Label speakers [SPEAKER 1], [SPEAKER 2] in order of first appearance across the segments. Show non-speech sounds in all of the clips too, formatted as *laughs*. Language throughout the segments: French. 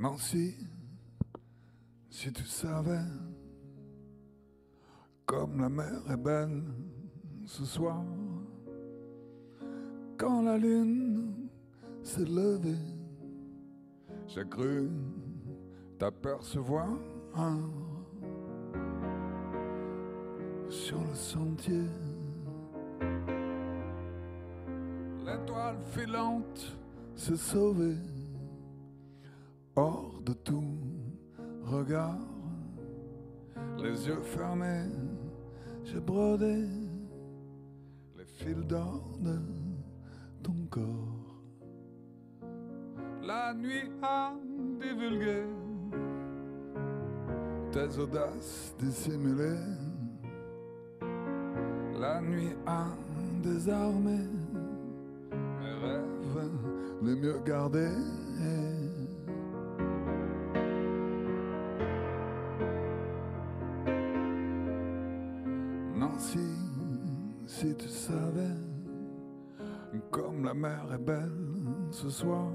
[SPEAKER 1] Nancy, si tu savais comme la mer est belle ce soir, quand la lune s'est levée, j'ai cru t'apercevoir sur le sentier. L'étoile filante s'est sauvée de tout regard, les yeux fermés, j'ai brodé les fils d'or de ton corps. La nuit a divulgué tes audaces dissimulées. La nuit a désarmé mes rêves les mieux gardés. Ce soir,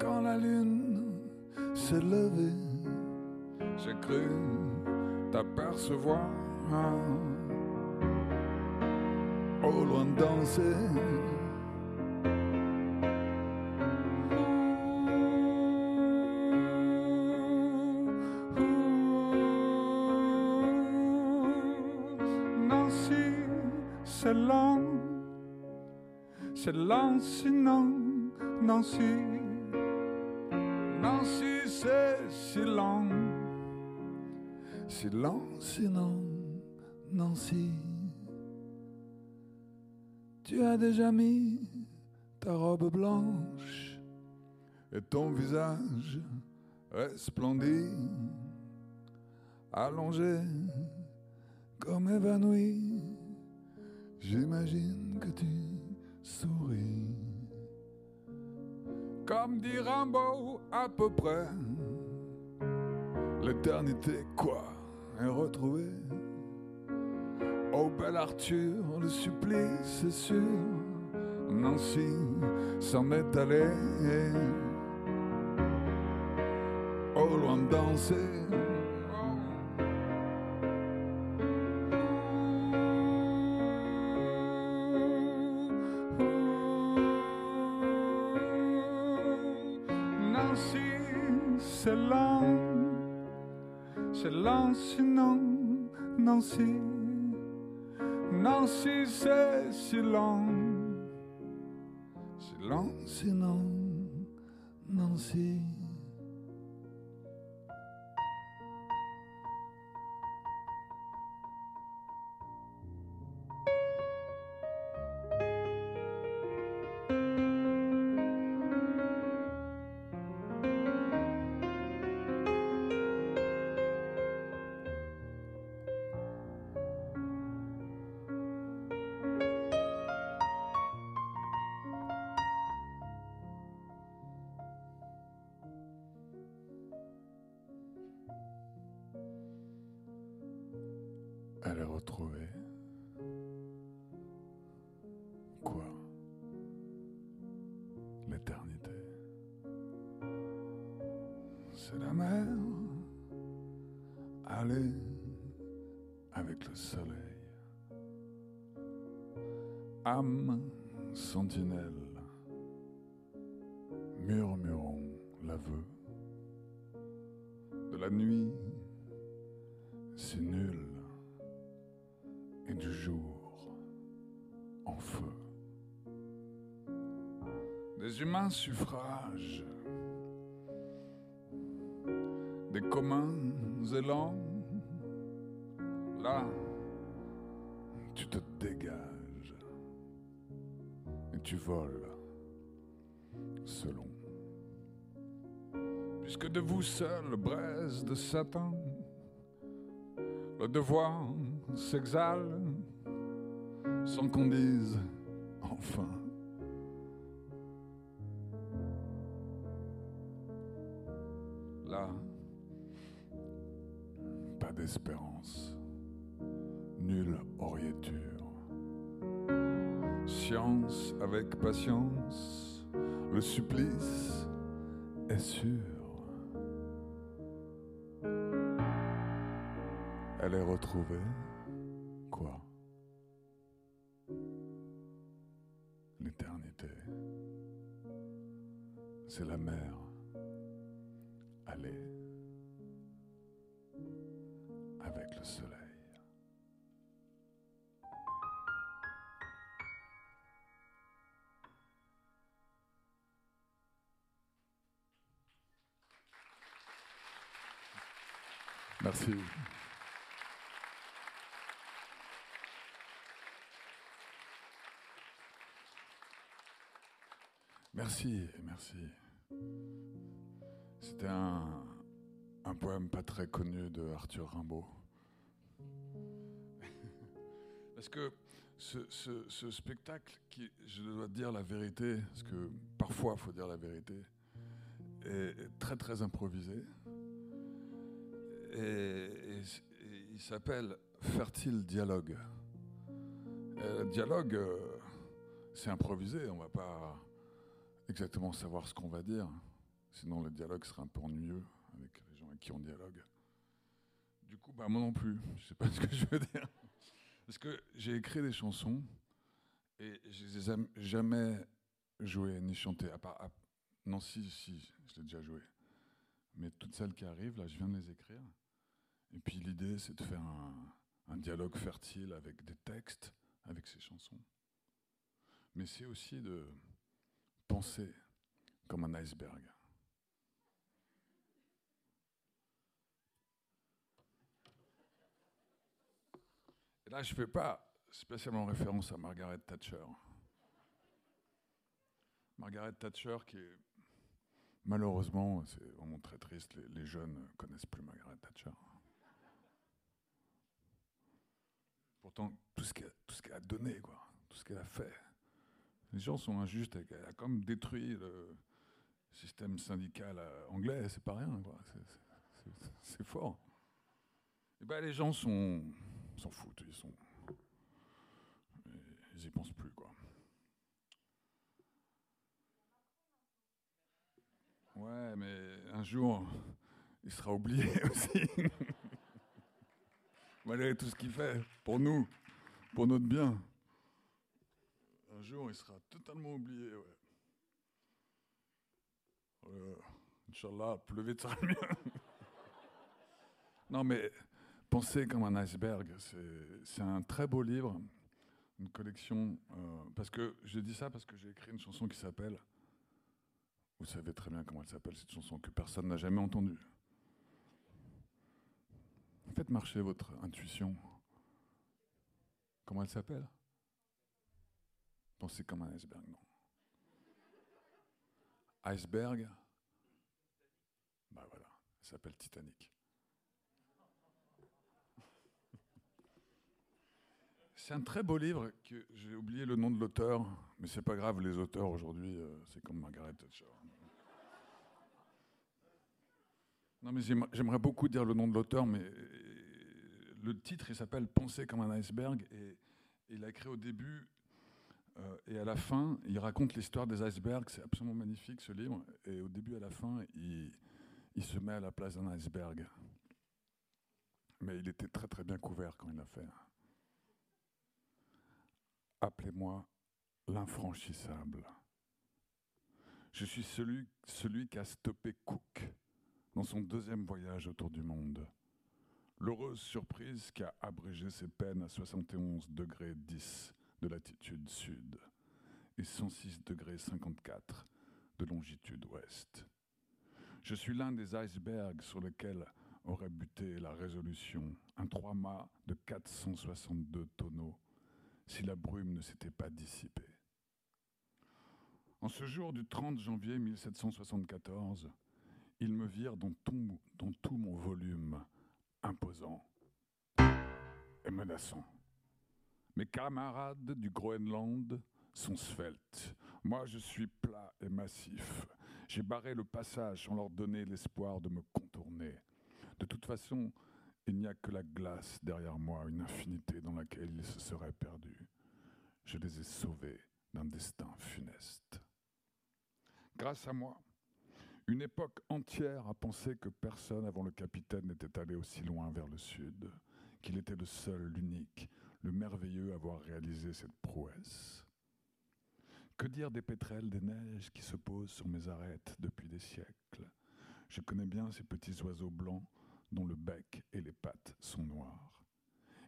[SPEAKER 1] quand la lune s'est levée, j'ai cru t'apercevoir au loin danser. Lent sinon, Nancy, Nancy, c'est si lent, si lent sinon, Nancy. Tu as déjà mis ta robe blanche et ton visage resplendit, allongé comme évanoui. J'imagine que tu souris. Comme dit Rimbaud, à peu près, l'éternité, quoi, est retrouvée. Oh bel Arthur, le supplice, c'est sûr, Nancy s'en est allée. Au loin de danser. Nancy. Nancy, c'est si lent, si lent sinon, Nancy. Est retrouvée. Quoi? L'éternité. C'est la mer. Aller avec le soleil. Âme sentinelle. Humains suffrages, des communs élans, là, tu te dégages et tu voles selon. Puisque de vous seul, braise de Satan, le devoir s'exhale sans qu'on dise enfin. Pas d'espérance, nulle oriéture. Science avec patience, le supplice est sûre. Elle est retrouvée. Merci, merci. C'était un, un poème pas très connu de Arthur Rimbaud. *laughs* Parce que ce, ce- spectacle, je dois dire la vérité, parce que parfois il faut dire la vérité, est très très improvisé. Et, il s'appelle Fertile Dialogue. Euh, dialogue, euh, c'est improvisé, on va pas exactement savoir ce qu'on va dire. Sinon, le dialogue serait un peu ennuyeux avec les gens avec qui on dialogue. Du coup, bah, moi non plus, je sais pas ce que je veux dire. Parce que j'ai écrit des chansons et je les ai am- jamais jouées ni chantées. À part, non, si, si, je l'ai déjà joué. Mais toutes celles qui arrivent, là, je viens de les écrire. Et puis l'idée, c'est de faire un dialogue fertile avec des textes, avec ces chansons. Mais c'est aussi de penser comme un iceberg. Et là, je ne fais pas spécialement référence à Margaret Thatcher. Margaret Thatcher, qui est malheureusement, c'est vraiment très triste, les, jeunes ne connaissent plus Margaret Thatcher. Pourtant, tout ce qu'elle tout ce qu'elle a donné, quoi, tout ce qu'elle a fait. Les gens sont injustes, elle a même détruit le système syndical euh, anglais, c'est pas rien. C'est- fort. Et ben, les gens sont s'en foutent, ils sont, ils y pensent plus, quoi. Ouais, mais un jour, il sera oublié *laughs* aussi. Malgré tout ce qu'il fait pour nous, pour notre bien. Un jour, il sera totalement oublié. Euh, Inch'Allah, plus vite ça non, mais Penser comme un iceberg, c'est c'est un très beau livre, une collection. euh, parce que je dis ça parce que j'ai écrit une chanson qui s'appelle. Vous savez très bien comment elle s'appelle, cette chanson que personne n'a jamais entendue. Faites marcher votre intuition. Comment elle s'appelle? Pensez comme un iceberg, non. Iceberg Bah voilà, elle s'appelle Titanic. C'est un très beau livre que j'ai oublié le nom de l'auteur, mais c'est pas grave, les auteurs aujourd'hui, euh, c'est comme Margaret Thatcher. Non, mais j'aim- j'aimerais beaucoup dire le nom de l'auteur, mais euh, le titre, il s'appelle Penser comme un iceberg, et, il a écrit au début et à la fin, il raconte l'histoire des icebergs, c'est absolument magnifique ce livre, et au début à la fin, il, il se met à la place d'un iceberg. Mais il était très très bien couvert quand il l'a fait. Appelez-moi l'infranchissable. Je suis celui, celui qui a stoppé Cook dans son deuxième voyage autour du monde. L'heureuse surprise qui a abrégé ses peines à 71 degrés 10 de latitude sud et 106 degrés 54 de longitude ouest. Je suis l'un des icebergs sur lesquels aurait buté la résolution, un trois-mâts de 462 tonneaux si la brume ne s'était pas dissipée. En ce jour du 30 janvier 1774, ils me virent dans tout, dans tout mon volume imposant et menaçant. Mes camarades du Groenland sont sveltes. Moi, je suis plat et massif. J'ai barré le passage sans leur donner l'espoir de me contourner. De toute façon, il n'y a que la glace derrière moi, une infinité dans laquelle ils se seraient perdus. Je les ai sauvés d'un destin funeste. Grâce à moi, Une époque entière a pensé que personne avant le capitaine n'était allé aussi loin vers le sud, qu'il était le seul, l'unique, le merveilleux avoir réalisé cette prouesse. Que dire des pétrels des neiges qui se posent sur mes arêtes depuis des siècles? Je connais bien ces petits oiseaux blancs dont le bec et les pattes sont noirs.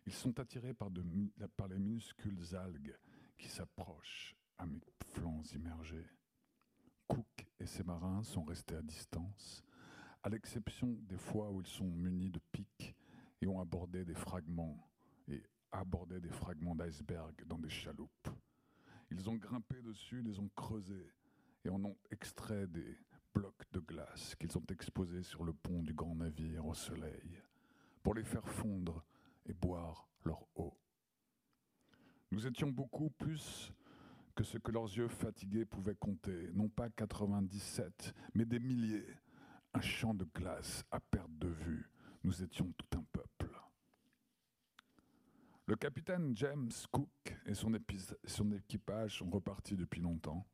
[SPEAKER 1] Ils sont attirés par, par les minuscules algues qui s'approchent à mes flancs immergés. Cook et ses marins sont restés à distance, à l'exception des fois où ils sont munis de pics et ont abordé des fragments et abordé des fragments d'iceberg dans des chaloupes. Ils ont grimpé dessus, les ont creusés et en ont extrait des blocs de glace qu'ils ont exposés sur le pont du grand navire au soleil pour les faire fondre et boire leur eau. Nous étions beaucoup plus que ce que leurs yeux fatigués pouvaient compter, non pas 97, mais des milliers, un champ de glace à perte de vue. Nous étions tout un peuple. Le capitaine James Cook et son, équipage sont repartis depuis longtemps.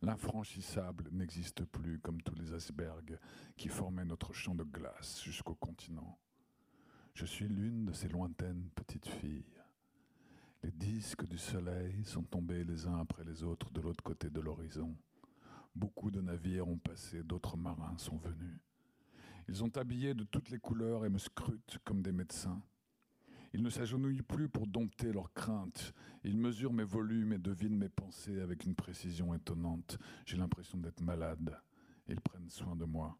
[SPEAKER 1] L'infranchissable n'existe plus comme tous les icebergs qui formaient notre champ de glace jusqu'au continent. Je suis l'une de ces lointaines petites filles. Les disques du soleil sont tombés les uns après les autres de l'autre côté de l'horizon. Beaucoup de navires ont passé, d'autres marins sont venus. Ils sont habillés de toutes les couleurs et me scrutent comme des médecins. Ils ne s'agenouillent plus pour dompter leurs craintes. Ils mesurent mes volumes et devinent mes pensées avec une précision étonnante. J'ai l'impression d'être malade. Ils prennent soin de moi.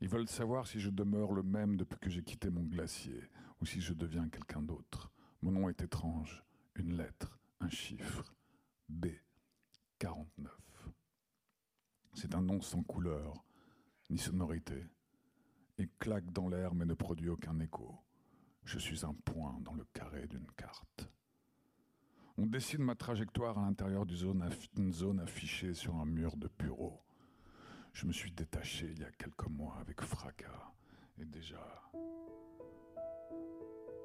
[SPEAKER 1] Ils veulent savoir si je demeure le même depuis que j'ai quitté mon glacier ou si je deviens quelqu'un d'autre. Mon nom est étrange. Une lettre, un chiffre. B. 49. C'est un nom sans couleur, ni sonorité. Il claque dans l'air mais ne produit aucun écho. Je suis un point dans le carré d'une carte. On dessine ma trajectoire à l'intérieur d'une zone affichée sur un mur de bureau. Je me suis détaché il y a quelques mois avec fracas et déjà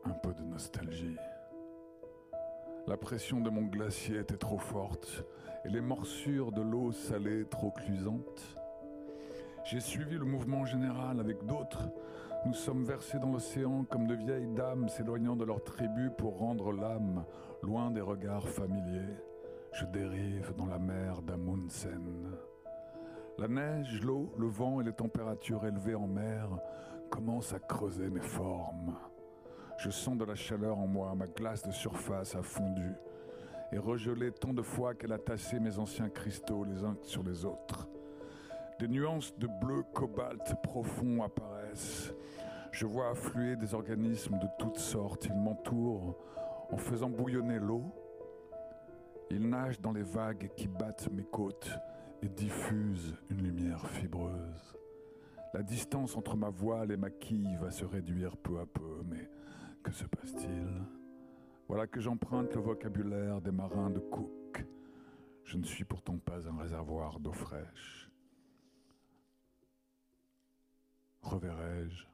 [SPEAKER 1] un peu de nostalgie. La pression de mon glacier était trop forte et les morsures de l'eau salée trop clusantes. J'ai suivi le mouvement général avec d'autres nous sommes versés dans l'océan comme de vieilles dames s'éloignant de leur tribu pour rendre l'âme loin des regards familiers. Je dérive dans la mer d'Amundsen. La neige, l'eau, le vent et les températures élevées en mer commencent à creuser mes formes. Je sens de la chaleur en moi, ma glace de surface a fondu et regelé tant de fois qu'elle a tassé mes anciens cristaux les uns sur les autres. Des nuances de bleu cobalt profond apparaissent je vois affluer des organismes de toutes sortes. Ils m'entourent en faisant bouillonner l'eau. Ils nagent dans les vagues qui battent mes côtes et diffusent une lumière fibreuse. La distance entre ma voile et ma quille va se réduire peu à peu, mais que se passe-t-il? Voilà que j'emprunte le vocabulaire des marins de Cook. Je ne suis pourtant pas un réservoir d'eau fraîche. Reverrai-je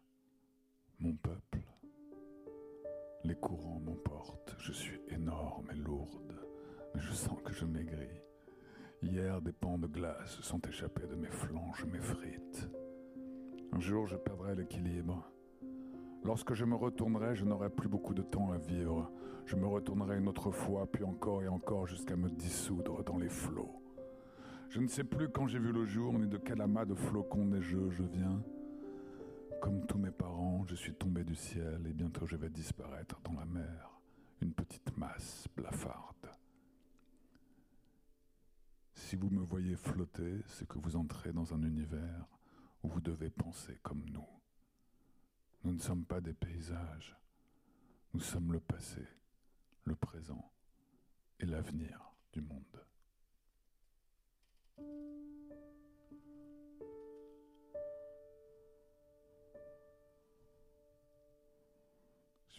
[SPEAKER 1] mon peuple? Les courants m'emportent, je suis énorme et lourde, mais je sens que je maigris. Hier, des pans de glace sont échappés de mes flancs, je m'effrite. Un jour, je perdrai l'équilibre. Lorsque je me retournerai, je n'aurai plus beaucoup de temps à vivre. Je me retournerai une autre fois, puis encore et encore, jusqu'à me dissoudre dans les flots. Je ne sais plus quand j'ai vu le jour, ni de quel amas de flocons neigeux je viens. Comme tous mes parents, je suis tombé du ciel et bientôt je vais disparaître dans la mer, une petite masse blafarde. Si vous me voyez flotter, c'est que vous entrez dans un univers où vous devez penser comme nous. Nous ne sommes pas des paysages, nous sommes le passé, le présent et l'avenir du monde.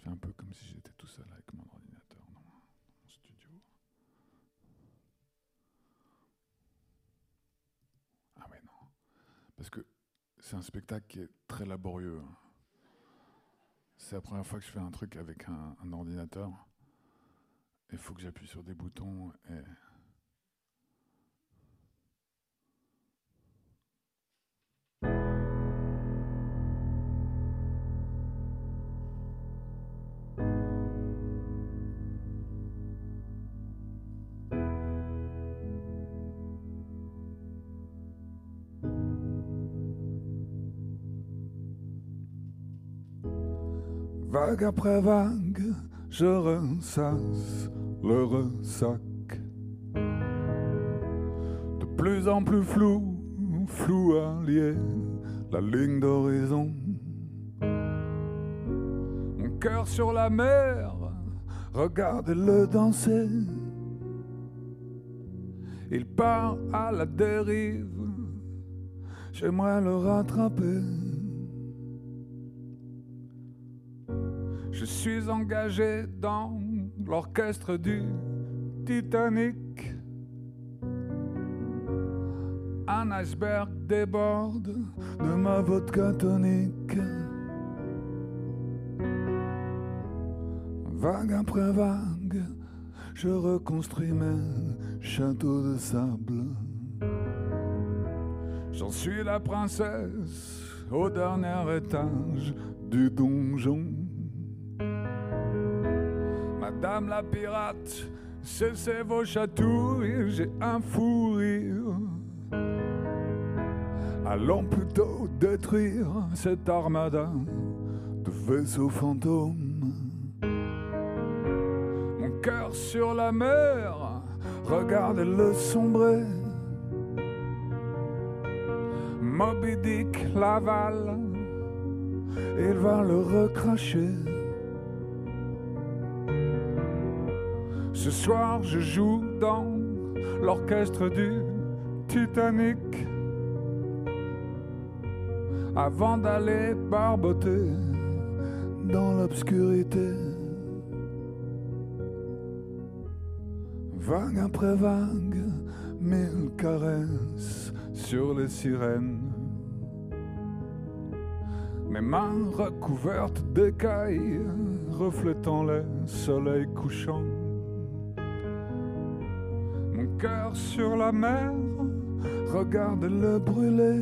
[SPEAKER 1] Fais un peu comme si j'étais tout seul avec mon ordinateur dans mon studio. Ah ouais, non. Parce que c'est un spectacle qui est très laborieux. Hein. C'est la première fois que je fais un truc avec un, un ordinateur. Il faut que j'appuie sur des boutons et Vague après vague, je ressasse le ressac. De plus en plus flou, flou allié, la ligne d'horizon. Mon cœur sur la mer, regardez-le danser. Il part à la dérive, j'aimerais le rattraper. Suis engagé dans l'orchestre du Titanic. Un iceberg déborde de ma vodka tonique. Vague après vague, je reconstruis mes châteaux de sable. J'en suis la princesse au dernier étage du donjon. Madame la pirate, cessez vos chatouilles, j'ai un fou rire. Allons plutôt détruire cette armada de vaisseaux fantômes. Mon cœur sur la mer, regardez-le sombrer. Moby Dick l'avale, il va le recracher. Ce soir, je joue dans l'orchestre du Titanic. Avant d'aller barboter dans l'obscurité. Vague après vague, mille caresses sur les sirènes. Mes mains recouvertes d'écailles, reflétant le soleil couchant cœur sur la mer, regarde-le brûler.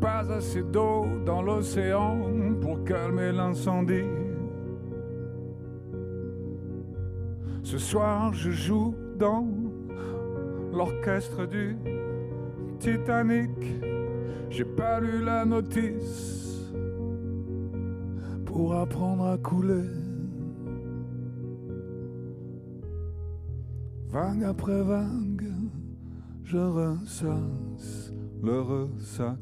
[SPEAKER 1] Pas assez d'eau dans l'océan pour calmer l'incendie. Ce soir, je joue dans l'orchestre du Titanic. J'ai pas lu la notice pour apprendre à couler. Vague après vague, je ressasse le ressac.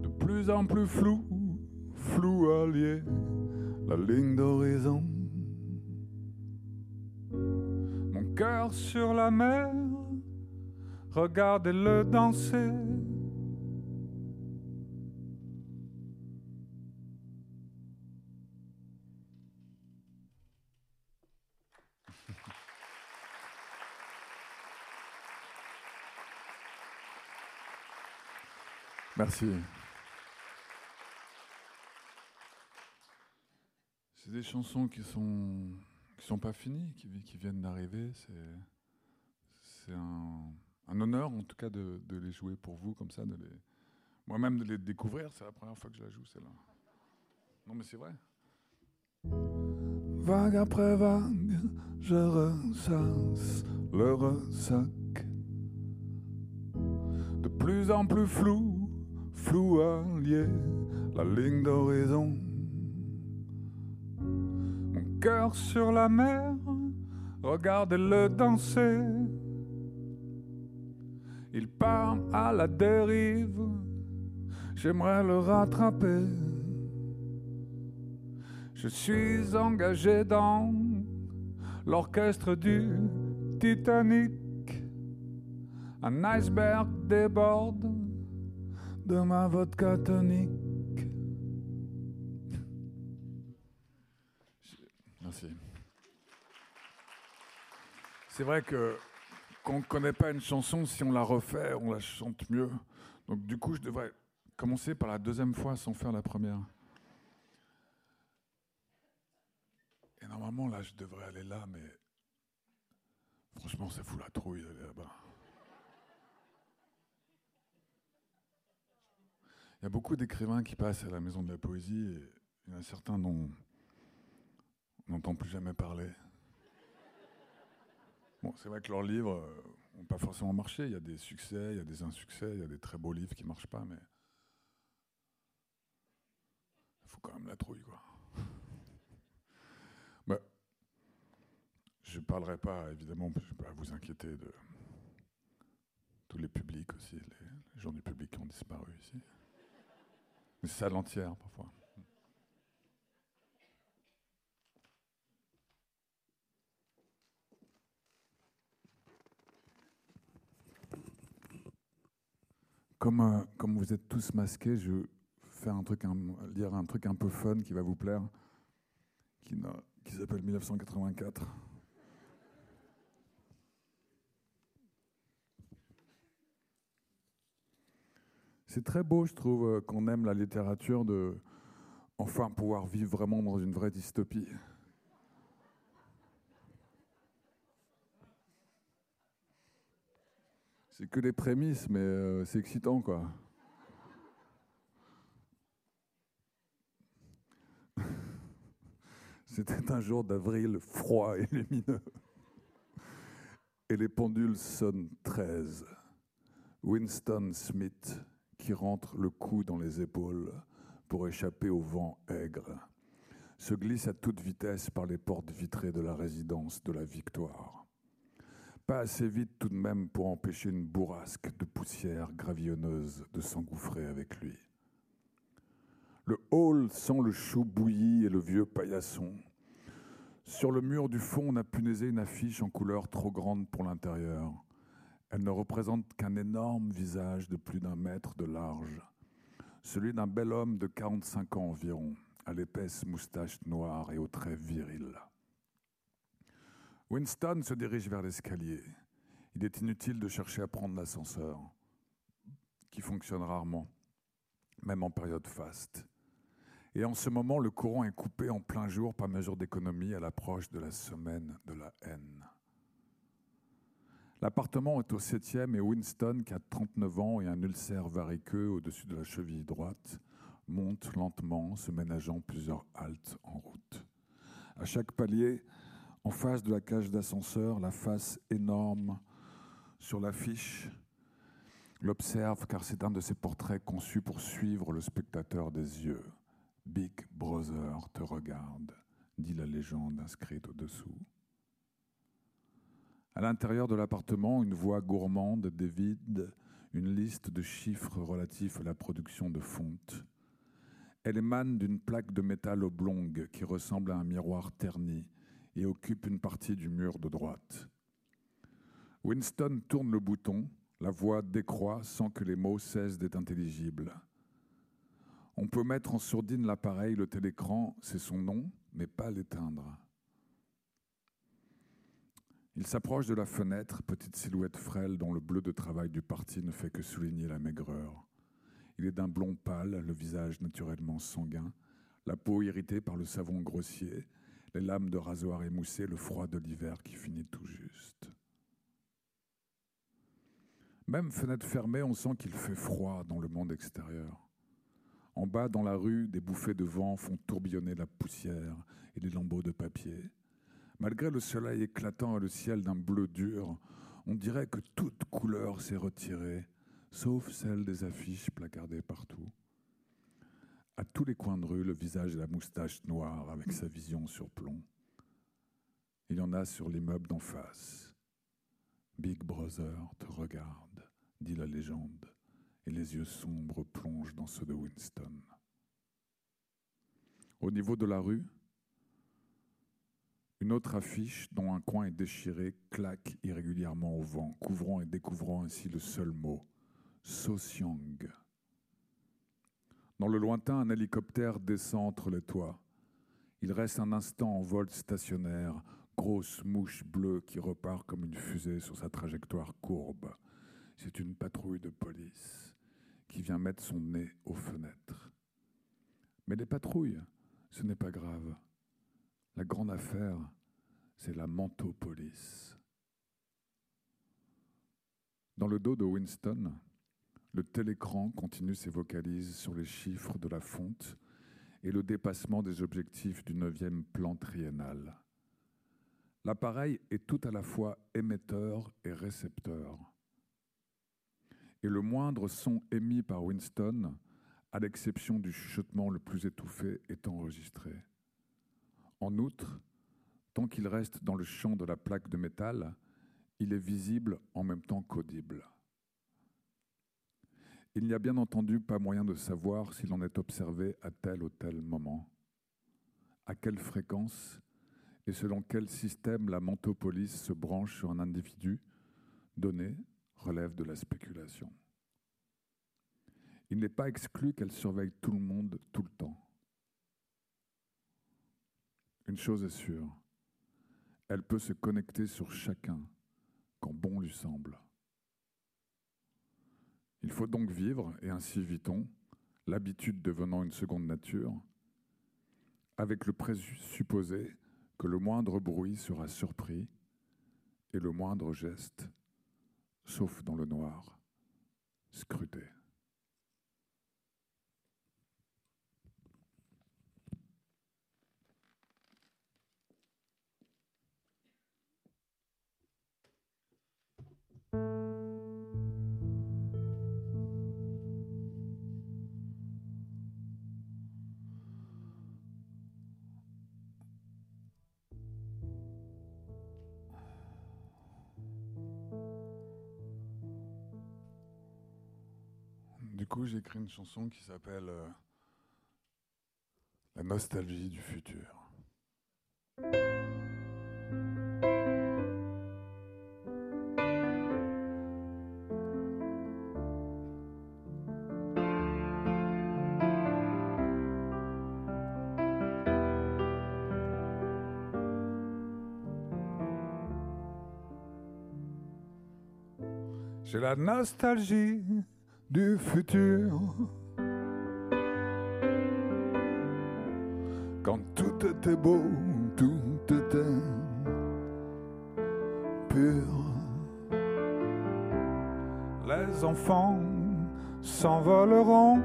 [SPEAKER 1] De plus en plus flou, flou allié, la ligne d'horizon. Mon cœur sur la mer, regardez-le danser. Merci. C'est des chansons qui sont qui sont pas finies, qui, viennent d'arriver. C'est c'est un, un, honneur en tout cas de, de, les jouer pour vous comme ça, de les moi-même de les découvrir. C'est la première fois que je la joue celle-là. Non mais c'est vrai. Vague après vague, je ressasse le ressac. De plus en plus flou, flou allié, la ligne d'horizon. Mon cœur sur la mer, regardez-le danser. Il part à la dérive, j'aimerais le rattraper. Je suis engagé dans l'orchestre du Titanic. Un iceberg déborde de ma vodka tonique. Merci. C'est vrai que quand on ne connaît pas une chanson, si on la refait, on la chante mieux. Donc du coup, je devrais commencer par la deuxième fois sans faire la première. Et normalement, là, je devrais aller là, mais franchement, ça fout la trouille d'aller là-bas. Il y a beaucoup d'écrivains qui passent à la maison de la poésie et il y en a certains dont on n'entend plus jamais parler. Bon, c'est vrai que leurs livres, n'ont pas forcément marché. Il y a des succès, il y a des insuccès, il y a des très beaux livres qui ne marchent pas, mais il faut quand même la trouille, quoi. *laughs* Bah, je ne parlerai pas, évidemment, je ne vais pas vous inquiéter de tous les publics aussi, les, gens du public qui ont disparu ici. Mais c'est à l'entière, parfois. Comme, euh, comme vous êtes tous masqués, je vais faire un truc, un, lire un truc un peu fun qui va vous plaire, qui, qui s'appelle 1984. C'est très beau, je trouve, euh, qu'on aime la littérature de enfin pouvoir vivre vraiment dans une vraie dystopie. C'est que les prémices, mais euh, c'est excitant, quoi. *laughs* C'était un jour d'avril froid et lumineux. Et les pendules sonnent 13. Winston Smith, qui rentre le cou dans les épaules pour échapper au vent aigre, se glisse à toute vitesse par les portes vitrées de la résidence de la Victoire. Pas assez vite tout de même pour empêcher une bourrasque de poussière gravillonneuse de s'engouffrer avec lui. Le hall sent le chou bouilli et le vieux paillasson. Sur le mur du fond, on a punaisé une affiche en couleur trop grande pour l'intérieur. Elle ne représente qu'un énorme visage de plus d'un mètre de large, celui d'un bel homme de 45 ans environ, à l'épaisse moustache noire et aux traits virils. Winston se dirige vers l'escalier. Il est inutile de chercher à prendre l'ascenseur, qui fonctionne rarement, même en période faste. Et en ce moment, le courant est coupé en plein jour par mesure d'économie à l'approche de la semaine de la haine. L'appartement est au septième et Winston, qui a 39 ans et un ulcère variqueux au-dessus de la cheville droite, monte lentement, se ménageant plusieurs haltes en route. À chaque palier, en face de la cage d'ascenseur, la face énorme sur l'affiche l'observe car c'est un de ces portraits conçus pour suivre le spectateur des yeux. Big Brother te regarde, dit la légende inscrite au-dessous. À l'intérieur de l'appartement, une voix gourmande dévide une liste de chiffres relatifs à la production de fonte. Elle émane d'une plaque de métal oblongue qui ressemble à un miroir terni et occupe une partie du mur de droite. Winston tourne le bouton, la voix décroît sans que les mots cessent d'être intelligibles. On peut mettre en sourdine l'appareil, le télécran, c'est son nom, mais pas l'éteindre. Il s'approche de la fenêtre, petite silhouette frêle dont le bleu de travail du parti ne fait que souligner la maigreur. Il est d'un blond pâle, le visage naturellement sanguin, la peau irritée par le savon grossier, les lames de rasoir émoussées, le froid de l'hiver qui finit tout juste. Même fenêtre fermée, on sent qu'il fait froid dans le monde extérieur. En bas, dans la rue, des bouffées de vent font tourbillonner la poussière et les lambeaux de papier. Malgré le soleil éclatant et le ciel d'un bleu dur, on dirait que toute couleur s'est retirée, sauf celle des affiches placardées partout. À tous les coins de rue, le visage et la moustache noire avec sa vision sur plomb. Il y en a sur l'immeuble d'en face. Big Brother te regarde, dit la légende, et les yeux sombres plongent dans ceux de Winston. Au niveau de la rue, une autre affiche dont un coin est déchiré claque irrégulièrement au vent, couvrant et découvrant ainsi le seul mot, Xiang. Dans le lointain, un hélicoptère descend entre les toits. Il reste un instant en vol stationnaire, grosse mouche bleue qui repart comme une fusée sur sa trajectoire courbe. C'est une patrouille de police qui vient mettre son nez aux fenêtres. Mais les patrouilles, ce n'est pas grave. La grande affaire, c'est la manteau-police. Dans le dos de Winston, le télécran continue ses vocalises sur les chiffres de la fonte et le dépassement des objectifs du neuvième plan triennal. L'appareil est tout à la fois émetteur et récepteur. Et le moindre son émis par Winston, à l'exception du chuchotement le plus étouffé, est enregistré. En outre, tant qu'il reste dans le champ de la plaque de métal, il est visible en même temps qu'audible. Il n'y a bien entendu pas moyen de savoir s'il en est observé à tel ou tel moment, à quelle fréquence et selon quel système la mantopolis se branche sur un individu donné relève de la spéculation. Il n'est pas exclu qu'elle surveille tout le monde tout le temps. Une chose est sûre, elle peut se connecter sur chacun quand bon lui semble. Il faut donc vivre, et ainsi vit-on, l'habitude devenant une seconde nature, avec le présupposé que le moindre bruit sera surpris et le moindre geste, sauf dans le noir, scruté. Du coup, j'ai écrit une chanson qui s'appelle euh, La nostalgie du futur. La nostalgie du futur. Quand tout était beau, tout était pur. Les enfants s'envoleront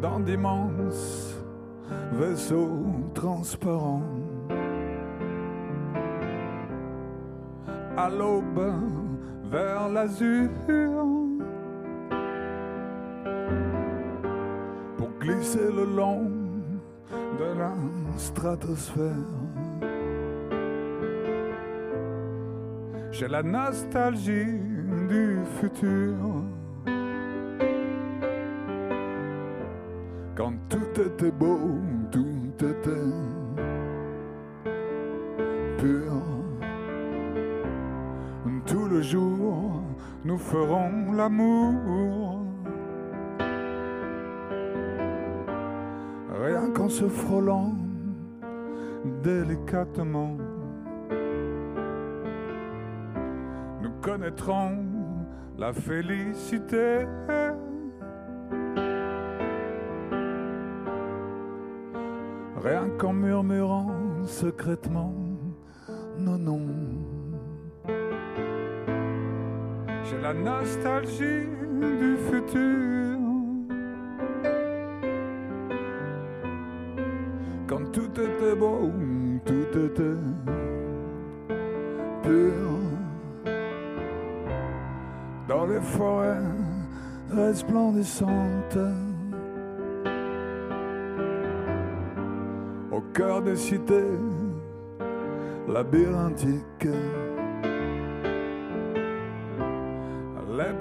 [SPEAKER 1] dans d'immenses vaisseaux transparents. À l'aube vers l'azur pour glisser le long de la stratosphère. J'ai la nostalgie du futur. Quand tout était beau, tout était pur. Le jour, nous ferons l'amour. Rien qu'en se frôlant délicatement, nous connaîtrons la félicité. Rien qu'en murmurant secrètement non, non. La nostalgie du futur. Quand tout était beau, tout était pur. Dans les forêts resplendissantes. Au cœur des cités labyrinthiques.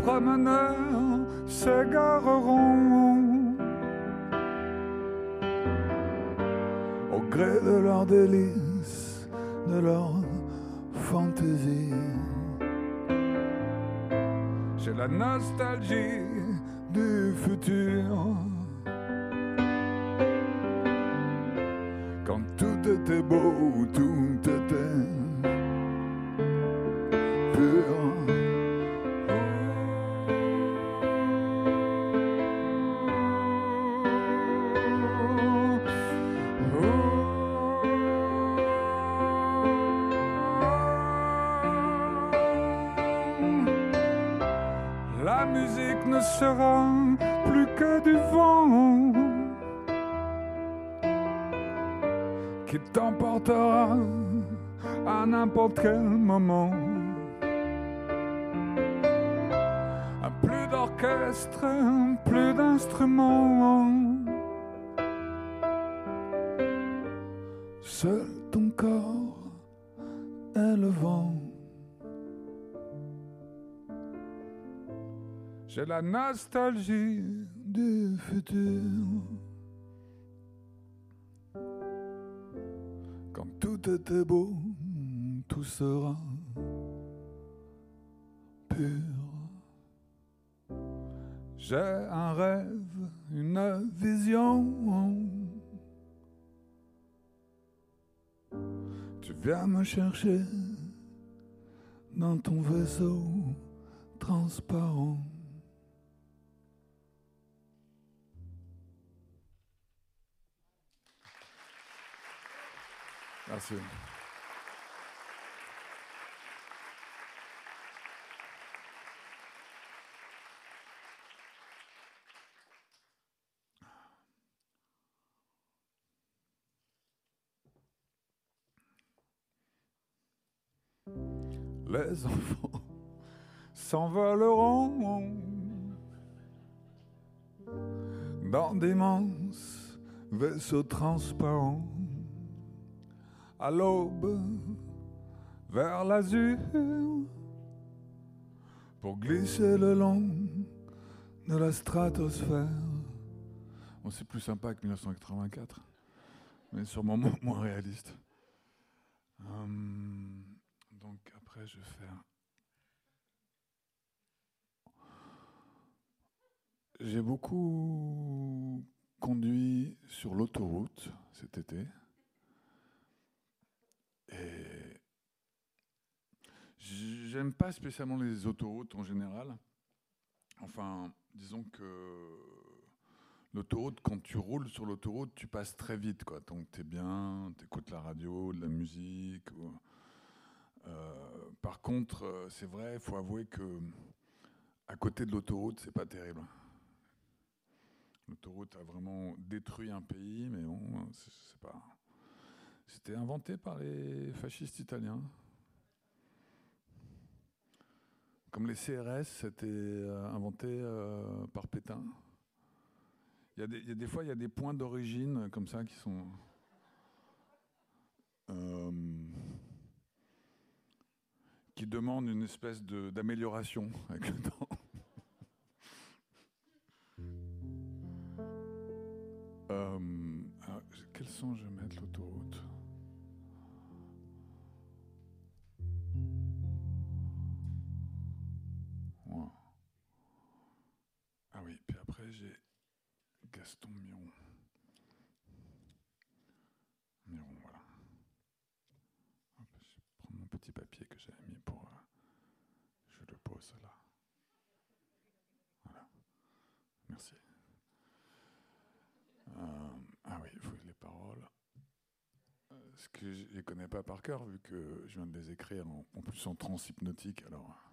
[SPEAKER 1] Promeneurs s'égareront au gré de leurs délices, de leur fantaisie. J'ai la nostalgie n'importe quel moment. Plus d'orchestre, plus d'instruments. Seul ton corps est le vent. J'ai la nostalgie du futur. Quand tout était beau, tout sera pur. J'ai un rêve, une vision. Tu viens me chercher dans ton vaisseau transparent. Merci. Les enfants s'envoleront dans d'immenses vaisseaux transparents à l'aube vers l'azur pour glisser le long de la stratosphère. Bon, c'est plus sympa que 1984, mais sûrement moins réaliste. Hum, je vais faire. J'ai beaucoup conduit sur l'autoroute cet été. Et j'aime pas spécialement les autoroutes en général. Enfin, disons que l'autoroute, quand tu roules sur l'autoroute, tu passes très vite, quoi. Donc tu es bien, tu écoutes la radio, de la musique. Par contre, euh, c'est vrai, il faut avouer que à côté de l'autoroute, c'est pas terrible. L'autoroute a vraiment détruit un pays, mais bon, c'est pas. C'était inventé par les fascistes italiens. Comme les CRS, c'était euh, inventé euh, par Pétain. Il y, a des, fois, il y a des points d'origine comme ça qui sont. Euh, qui demandent une espèce d'amélioration *laughs* avec le temps. quel son je vais mettre l'autoroute? Ah oui, puis après j'ai Gaston. Miron, voilà. je vais prendre mon petit papier que j'avais mis pour. Euh, là. Voilà. Merci. Euh, ah oui, les paroles. Euh, ce que je ne les connais pas par cœur, vu que je viens de les écrire en, en plus en transhypnotique, alors.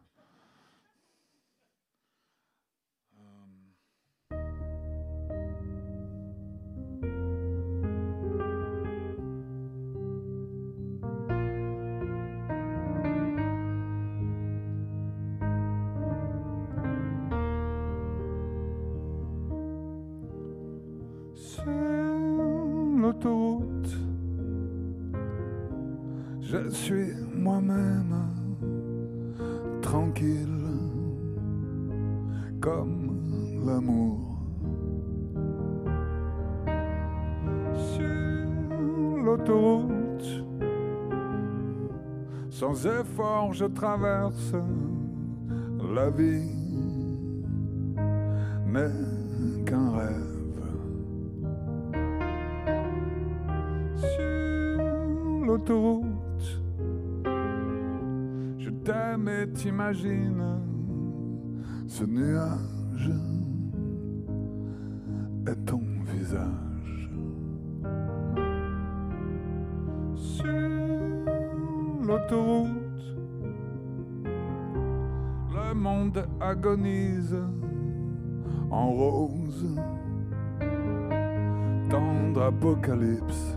[SPEAKER 1] Comme l'amour. Sur l'autoroute, sans effort, je traverse la vie, n'est qu'un rêve. l'autoroute. Je t'aime et t'imagine ce nuage est ton visage. Sur l'autoroute, le monde agonise en rose, tendre apocalypse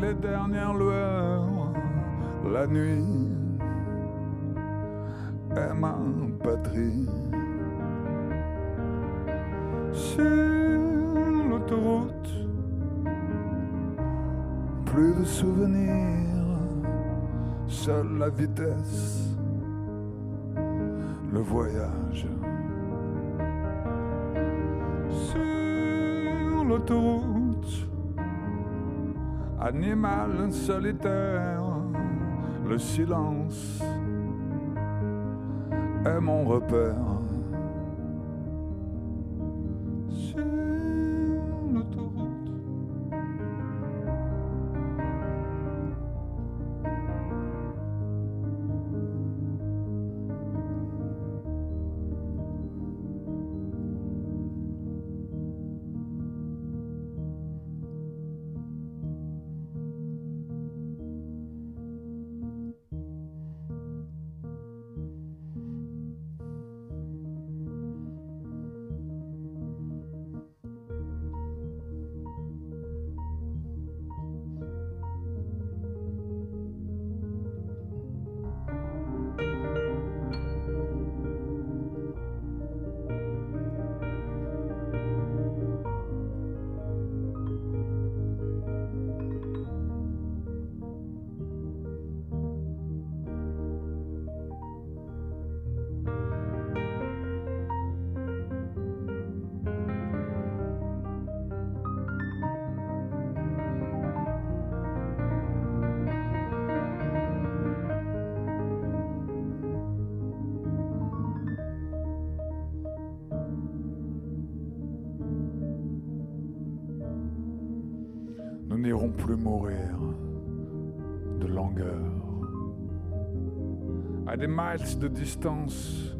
[SPEAKER 1] Les dernières lueurs, la nuit est ma patrie. Sur l'autoroute, plus de souvenirs, seule la vitesse, le voyage. Sur l'autoroute, animal solitaire, le silence est mon repère. De distance,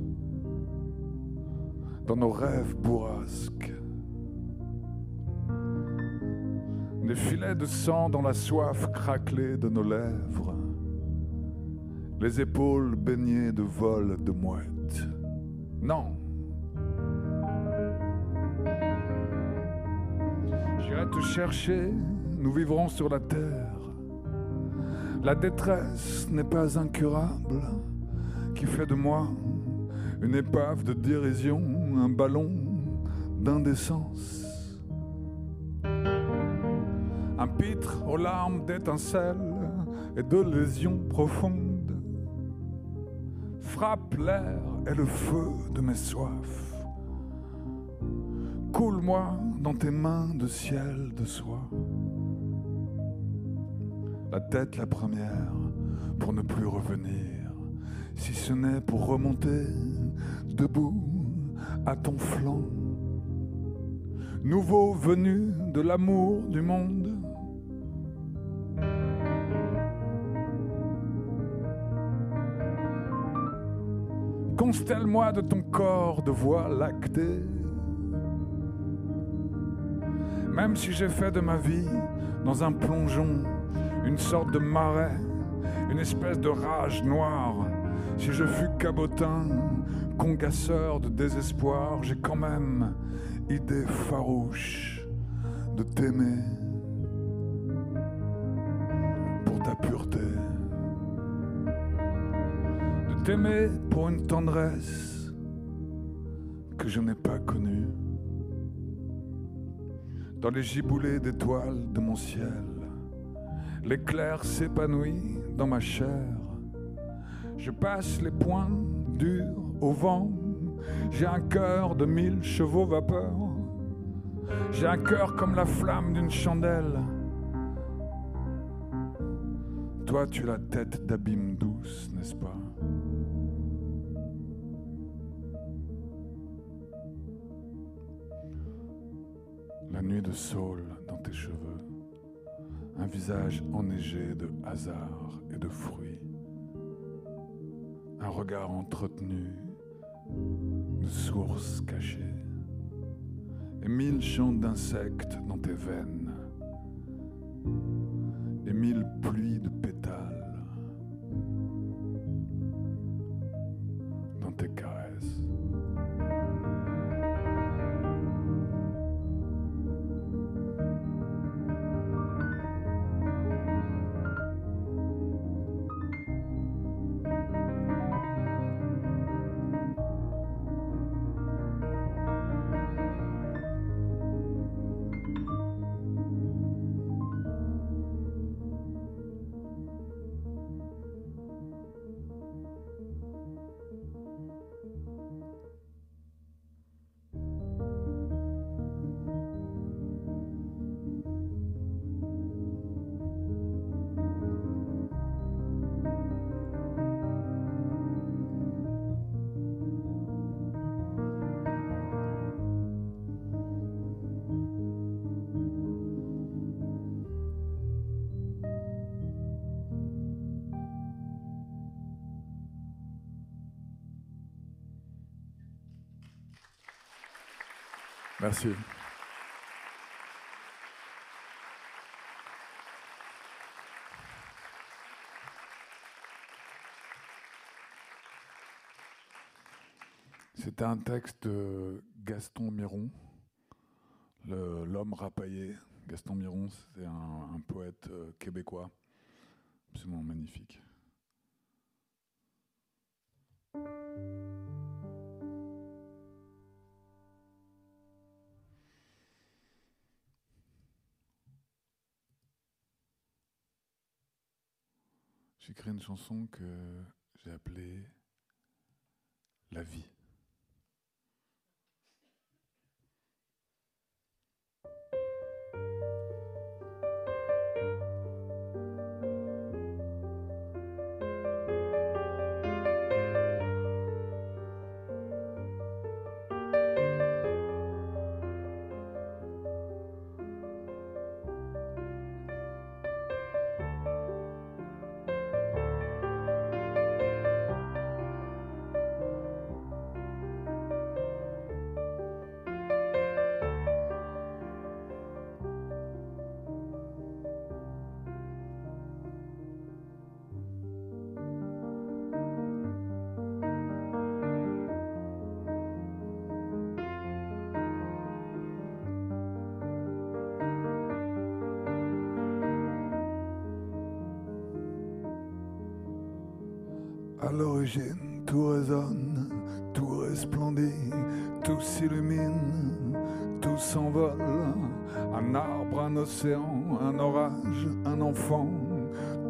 [SPEAKER 1] dans nos rêves bourrasques. Des filets de sang dans la soif craquelée de nos lèvres. Les épaules baignées de vol de mouettes. Non. J'irai te chercher, nous vivrons sur la terre. La détresse n'est pas incurable, qui de moi une épave de dérision, un ballon d'indécence. Un pitre aux larmes d'étincelles et de lésions profondes frappe l'air et le feu de mes soifs. Coule-moi dans tes mains de ciel de soie. La tête la première pour ne plus revenir, si ce n'est pour remonter debout à ton flanc. Nouveau venu de l'amour du monde. Constelle-moi de ton corps de voix lactée. Même si j'ai fait de ma vie, dans un plongeon, une sorte de marais, une espèce de rage noire, si je fus cabotin, congasseur de désespoir, j'ai quand même idée farouche de t'aimer pour ta pureté, de t'aimer pour une tendresse que je n'ai pas connue. Dans les giboulées d'étoiles de mon ciel, l'éclair s'épanouit dans ma chair. Je passe les poings durs au vent. J'ai un cœur de mille chevaux vapeur. J'ai un cœur comme la flamme d'une chandelle. Toi, tu as la tête d'abîme douce, n'est-ce pas? La nuit de saule dans tes cheveux, un visage enneigé de hasard et de fruits, un regard entretenu de sources cachées, et mille chants d'insectes dans tes veines, et mille pluies de pétales dans tes C'était un texte de Gaston Miron, l'homme rapaillé. Gaston Miron, c'est un, poète euh, québécois, absolument magnifique. J'ai écrit une chanson que j'ai appelée La vie. Un orage, un enfant,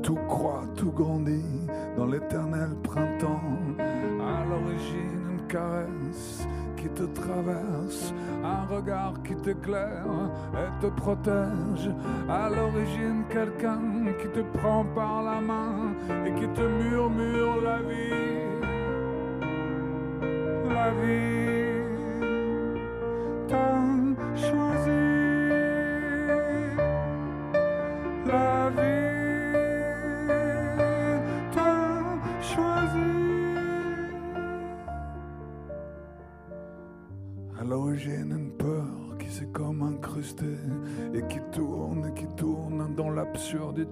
[SPEAKER 1] tout croît, tout grandit dans l'éternel printemps. À l'origine, une caresse qui te traverse, un regard qui t'éclaire et te protège. À l'origine, quelqu'un qui te prend par la main et qui te murmure la vie. La vie,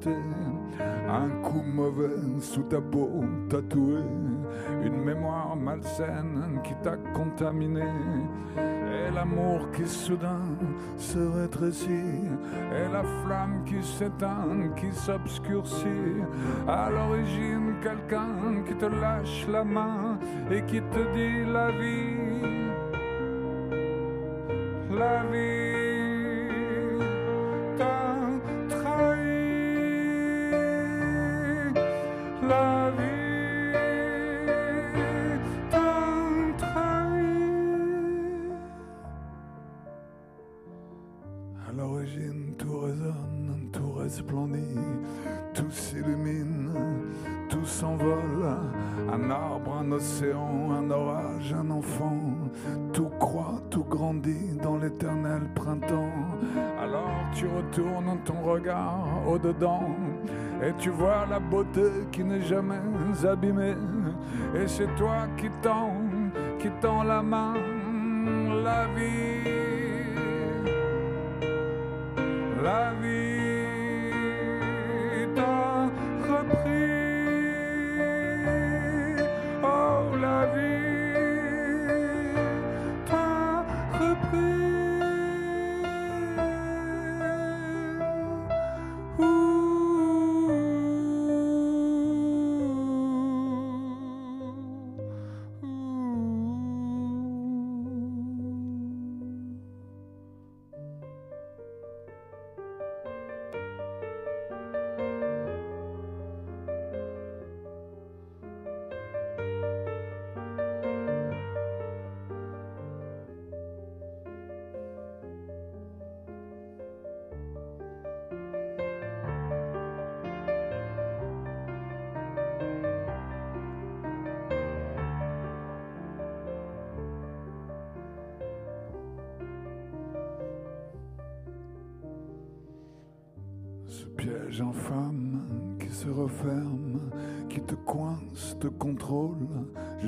[SPEAKER 1] Un coup mauvais sous ta peau tatouée, une mémoire malsaine qui t'a contaminé. Et l'amour qui soudain se rétrécit, et la flamme qui s'éteint, qui s'obscurcit. À l'origine, quelqu'un qui te lâche la main et qui te dit la vie la vie Tout résonne, tout resplendit, tout s'illumine, tout s'envole. Un arbre, un océan, un orage, un enfant, tout croît, tout grandit dans l'éternel printemps. Alors tu retournes ton regard au-dedans et tu vois la beauté qui n'est jamais abîmée. Et c'est toi qui tends, qui tends la main, la vie. La vie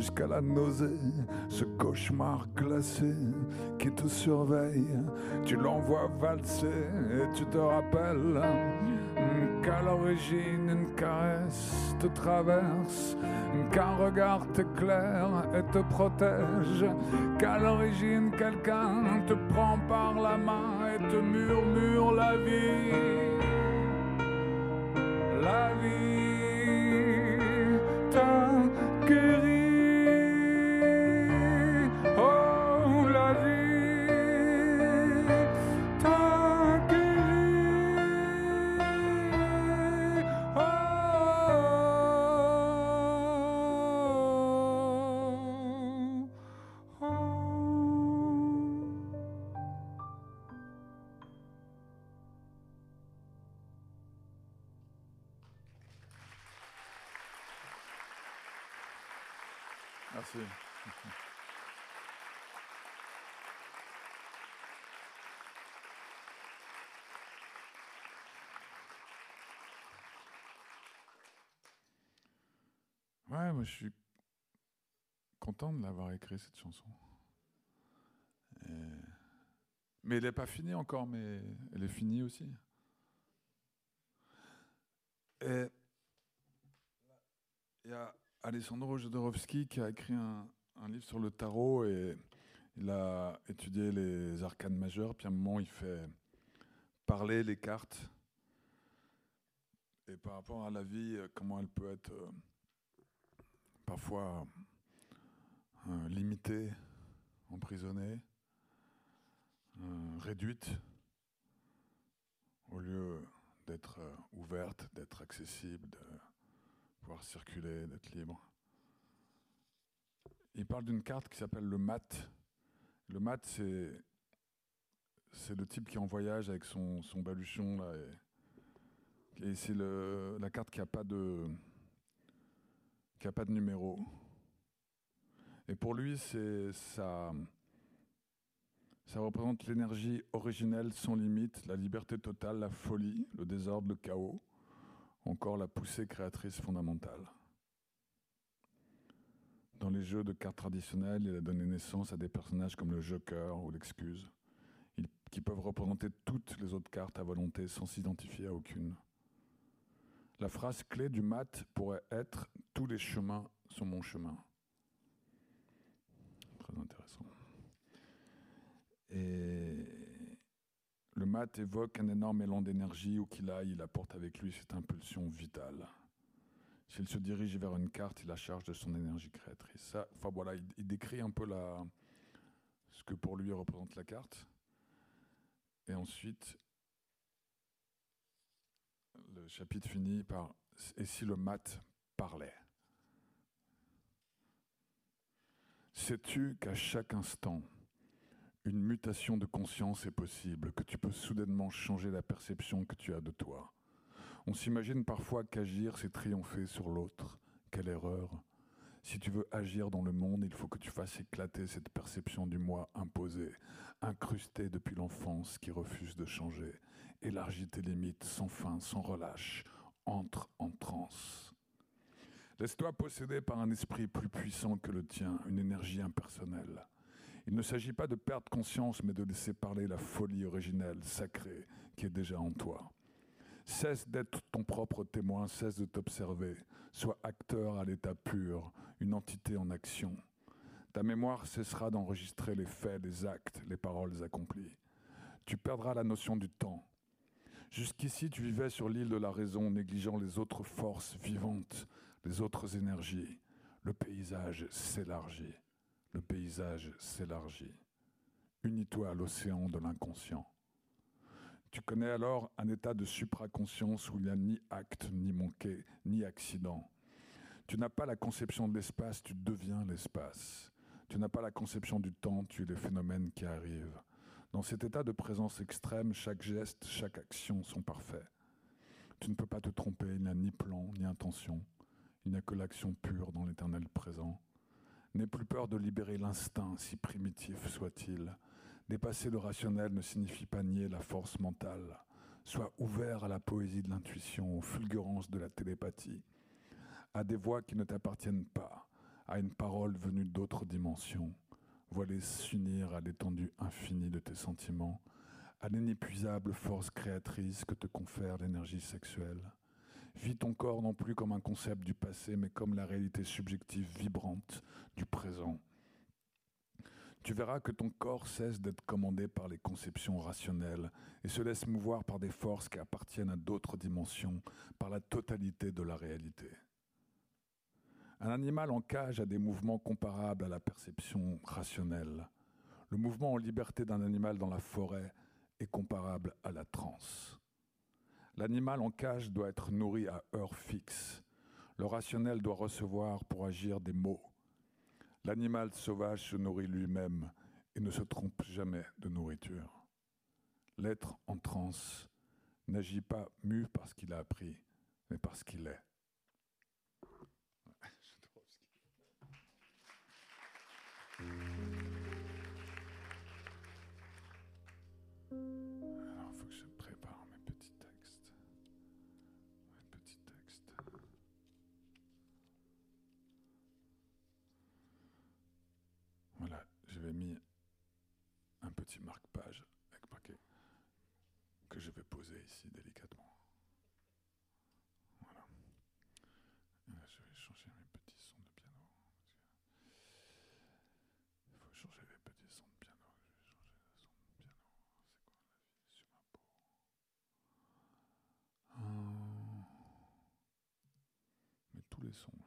[SPEAKER 1] jusqu'à la nausée, ce cauchemar glacé qui te surveille. Tu l'envoies valser et tu te rappelles qu'à l'origine une caresse te traverse, qu'un regard t'éclaire et te protège, qu'à l'origine quelqu'un te prend par la main et te murmure la vie. Moi je suis content de l'avoir écrit cette chanson. Mais elle n'est pas finie encore, mais elle est finie aussi. Et il y a Alessandro Jodorowsky qui a écrit un, livre sur le tarot et il a étudié les arcanes majeures. Puis à un moment, il fait parler les cartes. Et par rapport à la vie, comment elle peut être euh, parfois euh, limitée, emprisonnée, euh, réduite, au lieu d'être euh, ouverte, d'être accessible, de pouvoir circuler, d'être libre. Il parle d'une carte qui s'appelle le mat. Le mat, c'est c'est le type qui est en voyage avec son, son baluchon là, et, c'est la carte qui a pas de pas de numéro. Et pour lui, ça représente l'énergie originelle sans limite, la liberté totale, la folie, le désordre, le chaos, encore la poussée créatrice fondamentale. Dans les jeux de cartes traditionnels, il a donné naissance à des personnages comme le Joker ou l'Excuse, qui peuvent représenter toutes les autres cartes à volonté sans s'identifier à aucune. La phrase clé du mat pourrait être Tous les chemins sont mon chemin. Très intéressant. Et le mat évoque un énorme élan d'énergie où qu'il aille, il apporte avec lui cette impulsion vitale. S'il se dirige vers une carte, il la charge de son énergie créatrice. Ça, enfin voilà, il, décrit un peu ce que pour lui représente la carte. Et ensuite, le chapitre finit par Et si le mat parlait? Sais-tu qu'à chaque instant, une mutation de conscience est possible, que tu peux soudainement changer la perception que tu as de toi? On s'imagine parfois qu'agir, c'est triompher sur l'autre. Quelle erreur Si tu veux agir dans le monde, il faut que tu fasses éclater cette perception du moi imposée, incrustée depuis l'enfance qui refuse de changer. Élargis tes limites sans fin, sans relâche. Entre en transe. Laisse-toi posséder par un esprit plus puissant que le tien, une énergie impersonnelle. Il ne s'agit pas de perdre conscience, mais de laisser parler la folie originelle, sacrée, qui est déjà en toi. Cesse d'être ton propre témoin, cesse de t'observer. Sois acteur à l'état pur, une entité en action. Ta mémoire cessera d'enregistrer les faits, les actes, les paroles accomplies. Tu perdras la notion du temps. Jusqu'ici, tu vivais sur l'île de la raison, négligeant les autres forces vivantes, les autres énergies. Le paysage s'élargit. Le paysage s'élargit. Unis-toi à l'océan de l'inconscient. Tu connais alors un état de supraconscience où il n'y a ni acte, ni manqué, ni accident. Tu n'as pas la conception de l'espace, tu deviens l'espace. Tu n'as pas la conception du temps, tu es les phénomènes qui arrivent. Dans cet état de présence extrême, chaque geste, chaque action sont parfaits. Tu ne peux pas te tromper, il n'y a ni plan, ni intention. Il n'y a que l'action pure dans l'éternel présent. N'aie plus peur de libérer l'instinct, si primitif soit-il. Dépasser le rationnel ne signifie pas nier la force mentale. Sois ouvert à la poésie de l'intuition, aux fulgurances de la télépathie, à des voix qui ne t'appartiennent pas, à une parole venue d'autres dimensions, voilée s'unir à l'étendue infinie de tes sentiments, à l'inépuisable force créatrice que te confère l'énergie sexuelle. Vis ton corps non plus comme un concept du passé, mais comme la réalité subjective vibrante du présent. Tu verras que ton corps cesse d'être commandé par les conceptions rationnelles et se laisse mouvoir par des forces qui appartiennent à d'autres dimensions, par la totalité de la réalité. Un animal en cage a des mouvements comparables à la perception rationnelle. Le mouvement en liberté d'un animal dans la forêt est comparable à la transe. L'animal en cage doit être nourri à heure fixe. Le rationnel doit recevoir pour agir des mots. L'animal sauvage se nourrit lui-même et ne se trompe jamais de nourriture. L'être en transe n'agit pas mu parce qu'il a appris, mais parce qu'il est. Mais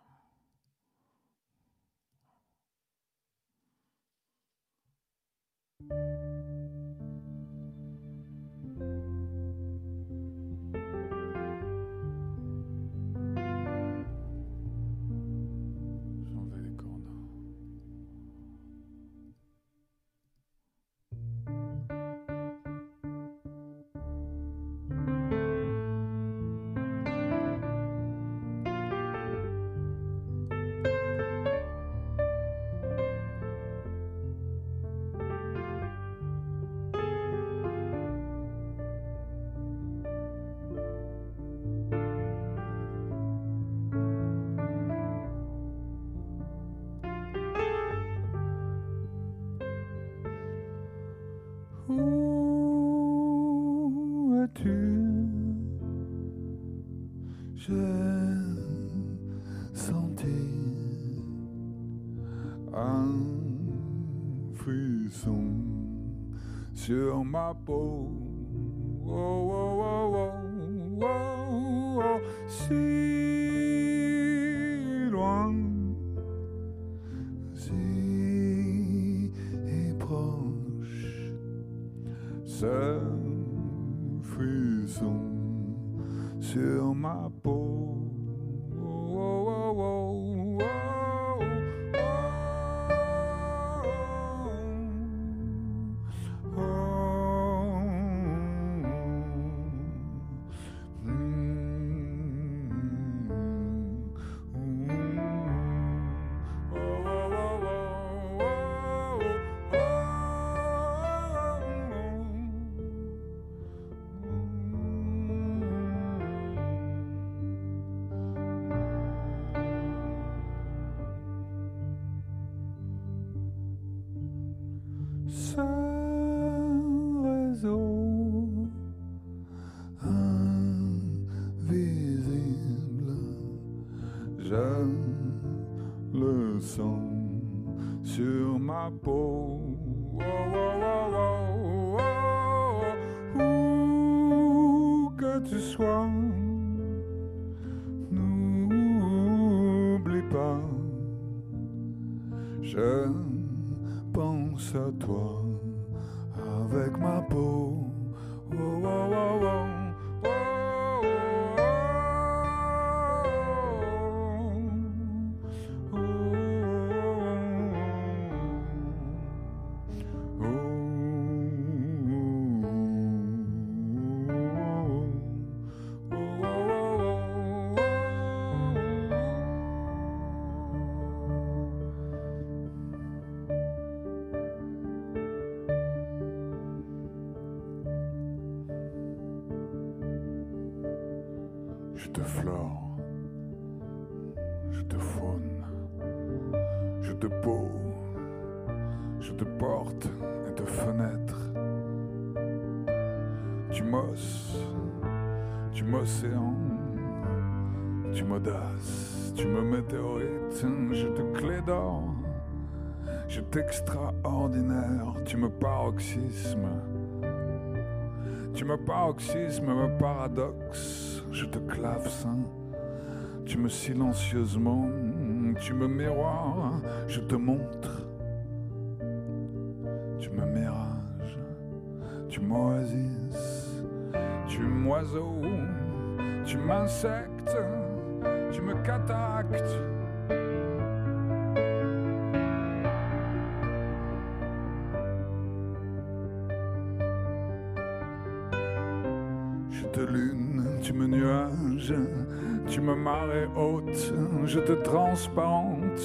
[SPEAKER 1] tous les sons Je te flore, je te faune, paroxysme, me paradoxe, je te clavecin, tu me silencieusement, tu me miroir, je te montre, tu me mirage, tu m'oasis, tu m'oiseau, tu m'insectes, tu me catactes. Marée haute, je te transparente,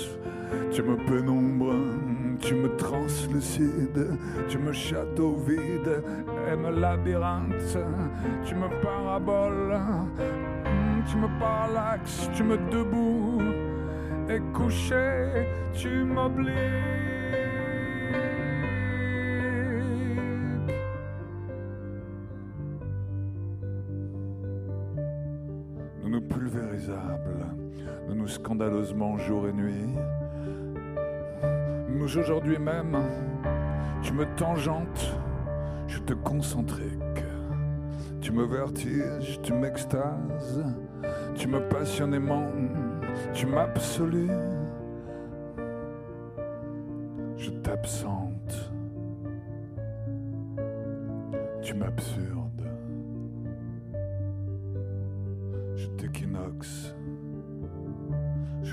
[SPEAKER 1] tu me pénombre, tu me translucide, tu me château vide et me labyrinthe, tu me parabole, tu me parallaxe, tu me debout. Et couché, tu m'obliges. Scandaleusement jour et nuit. Nous aujourd'hui même, tu me tangentes, je te concentrique. Tu me vertiges, tu m'extases, tu me passionnément, tu m'absolues. Je t'absente, tu m'absurdes.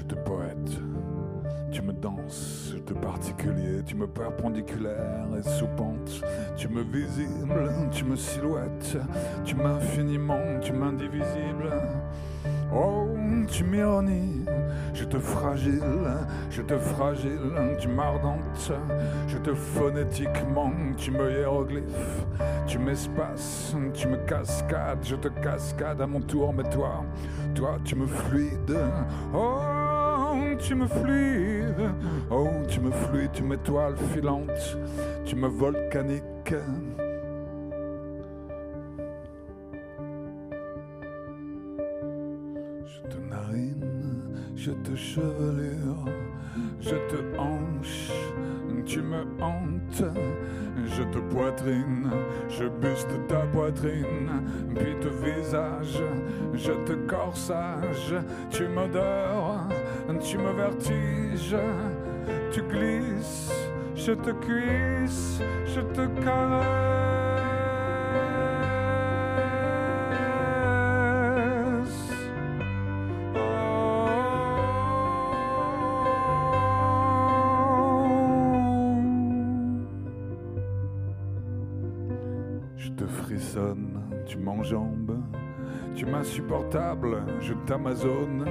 [SPEAKER 1] Te poète, tu me danses, te particulier, tu me perpendiculaire et sous-pente, tu me visible, tu me silhouette, tu m'infiniment, tu m'indivisible. Oh, tu m'ironies, je te fragile, je te fragile, tu m'ardente, je te phonétiquement, tu me hiéroglyphe, tu m'espaces, tu me cascades, je te cascade à mon tour, mais toi, toi, tu me fluides. Oh, tu me fluides, oh, tu me fluides, tu m'étoiles filante, tu me volcanique. Je te narine, je te chevelure, je te hanche, tu me hantes, je te poitrine, je buste ta poitrine, puis te visage, je te corsage, tu m'odores, tu me vertiges, tu glisses, je te cuisse, je te caresse. Je te frissonne, tu m'enjambes, tu m'insupportable, je t'amazone,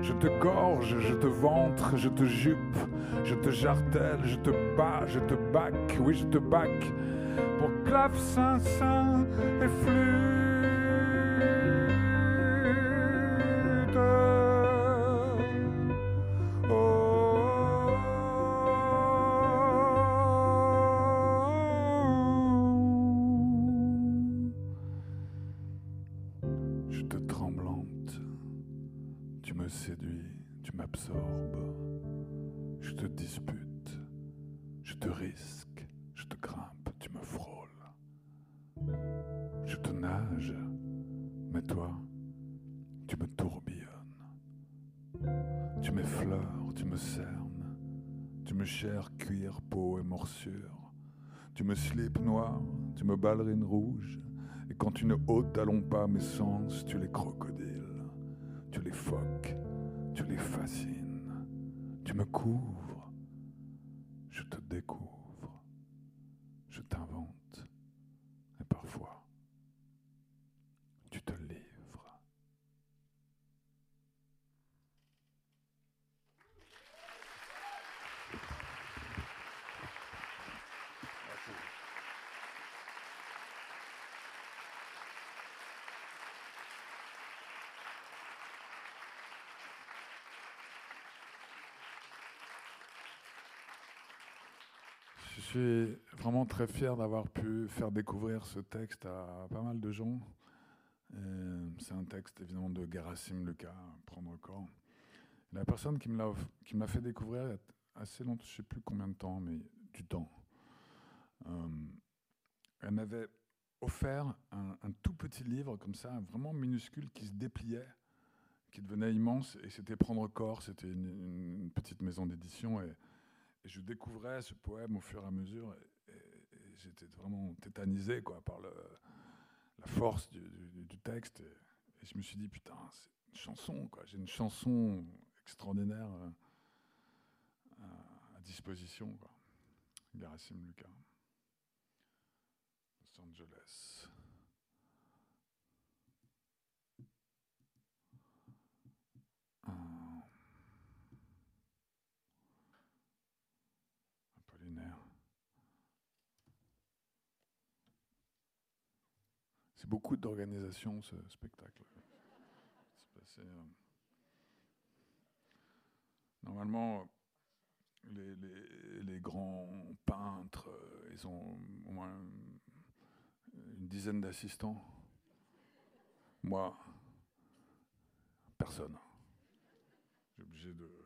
[SPEAKER 1] je te gorge, je te ventre, je te jupe, je te jartelle, je te bats, je te bac, oui je te bac, pour clavecin, sein et flûte. Me slips noir, tu me ballerines rouge, et quand tu ne ôtes talons pas mes sens, tu les crocodiles, tu les phoques, tu les fascines, tu me couvres, je te découvre, je t'invente, suis vraiment très fier d'avoir pu faire découvrir ce texte à pas mal de gens. C'est un texte évidemment de Gerasim Lucas, Prendre corps. La personne qui me l'a fait découvrir il y a assez longtemps, je ne sais plus combien de temps, mais du temps. Euh, elle m'avait offert un, tout petit livre comme ça, vraiment minuscule, qui se dépliait, qui devenait immense, et c'était Prendre corps, c'était une, petite maison d'édition, et, je découvrais ce poème au fur et à mesure, et, j'étais vraiment tétanisé quoi, par la force du, texte, et, je me suis dit, putain, c'est une chanson, quoi. j'ai une chanson extraordinaire euh, à, disposition. Quoi. Garasim Lucas. Los Angeles. Apollinaire. Beaucoup d'organisation ce spectacle. Euh, Normalement, les, grands peintres, euh, ils ont au moins une dizaine d'assistants. Moi, personne. J'ai obligé de euh,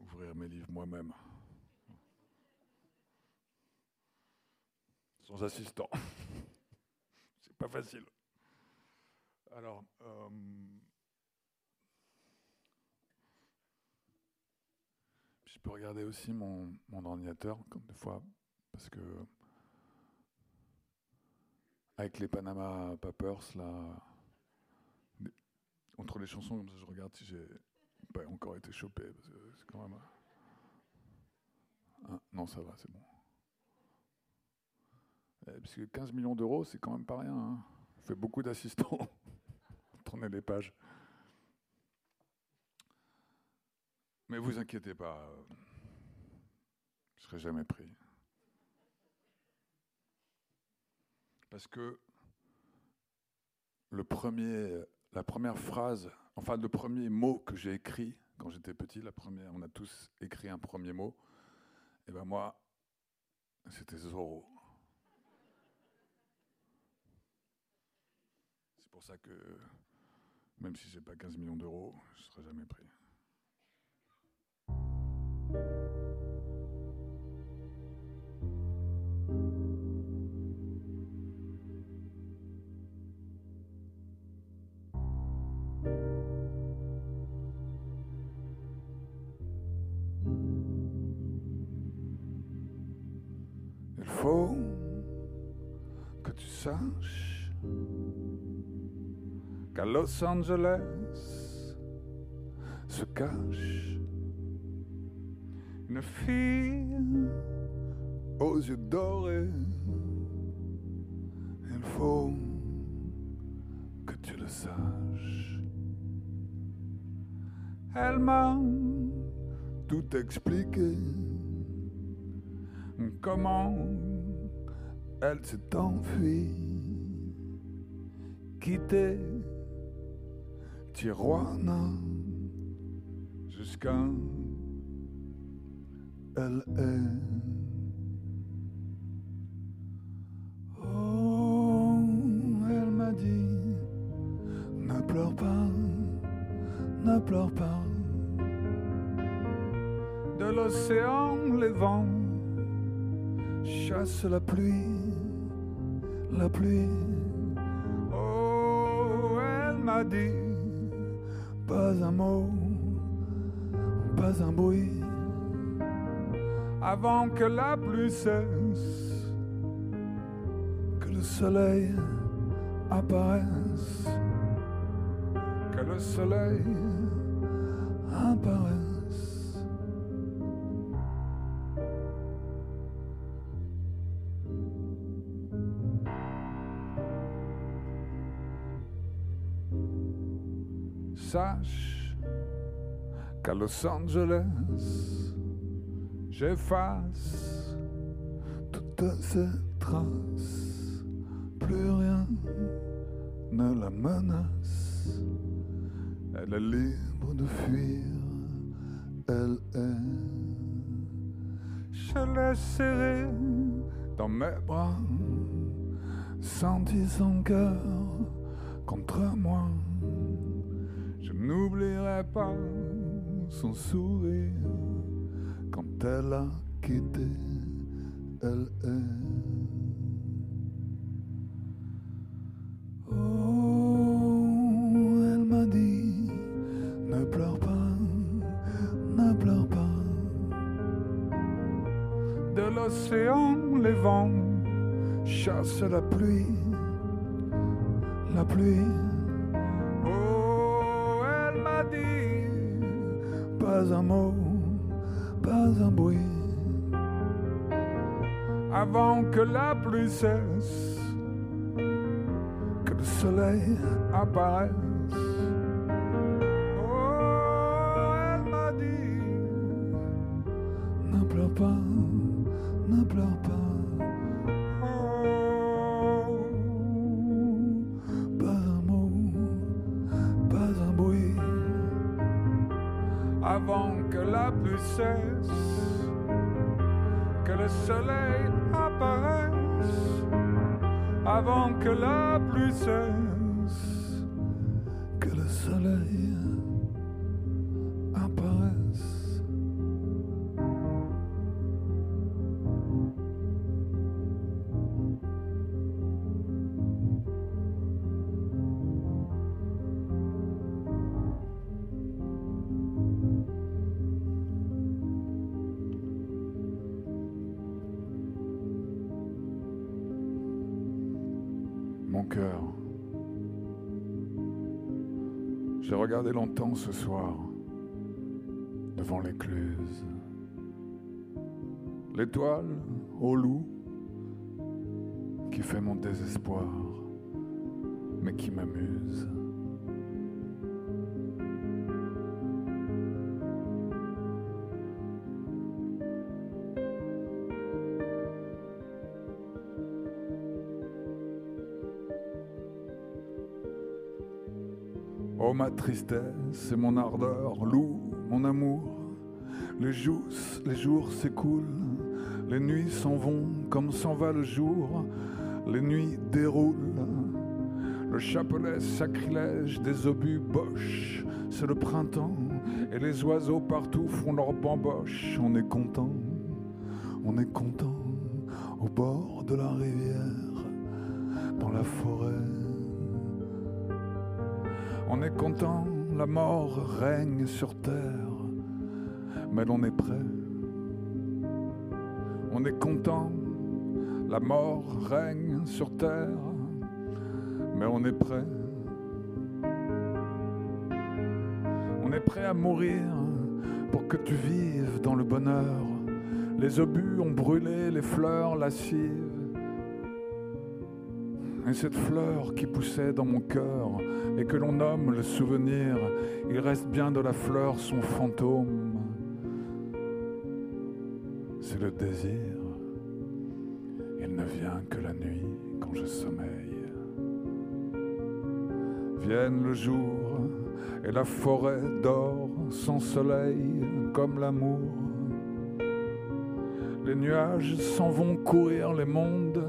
[SPEAKER 1] ouvrir mes livres moi-même. Sans assistant. *laughs* C'est pas facile. Alors, euh, Je peux regarder aussi mon, ordinateur, comme des fois, parce que avec les Panama Papers, là, entre les chansons, comme ça, je regarde si j'ai pas encore été chopé. non, ça va, c'est bon. Eh, parce que 15 millions d'euros, c'est quand même pas rien. Hein. fait beaucoup d'assistants. *laughs* Tourner les pages. Mais vous inquiétez pas, je ne serai jamais pris. Parce que le premier, la première phrase, enfin le premier mot que j'ai écrit quand j'étais petit, la première, on a tous écrit un premier mot, et ben moi, c'était Zoro. Pour ça que, même si j'ai pas 15 millions d'euros, je serai jamais pris. Il faut que tu saches qu'à Los Angeles se cache une fille aux yeux dorés. Il faut que tu le saches. Elle m'a tout expliqué. Comment elle s'est enfuie, quitté ne pleure pas, ne pleure pas. De l'océan, les vents chassent la pluie, la pluie. Oh, elle m'a dit, pas un mot, pas un bruit avant que la pluie cesse, que le soleil apparaisse, que le soleil apparaisse. Sache qu'à Los Angeles, j'efface toutes ces traces, plus rien ne la menace, elle est libre de fuir, elle est. Se laisse serrer dans mes bras, sentit son cœur contre moi. N'oublierai pas son sourire quand elle a quitté elle est. Oh, elle m'a dit, ne pleure pas, ne pleure pas. De l'océan, les vents chassent la pluie, la pluie. Avant que la pluie cesse le soleil apparaisse. J'ai regardé longtemps ce soir devant l'écluse. L'étoile au loup qui fait mon désespoir, mais qui m'amuse. Ma tristesse et mon ardeur, loue mon amour. Les jours, les jours s'écoulent, les nuits s'en vont comme s'en va le jour, les nuits déroulent. Le chapelet sacrilège des obus boches, c'est le printemps, et les oiseaux partout font leur bamboche. On est content, on est content, au bord de la rivière, dans la forêt on est content, la mort règne sur terre, mais l'on est prêt. On est content, la mort règne sur terre, mais on est prêt. On est prêt à mourir pour que tu vives dans le bonheur. Les obus ont brûlé les fleurs lascives. Et cette fleur qui poussait dans mon cœur, et que l'on nomme le souvenir, il reste bien de la fleur son fantôme. C'est le désir. Il ne vient que la nuit quand je sommeille. Vienne le jour et la forêt dort sans soleil comme l'amour. Les nuages s'en vont courir les mondes.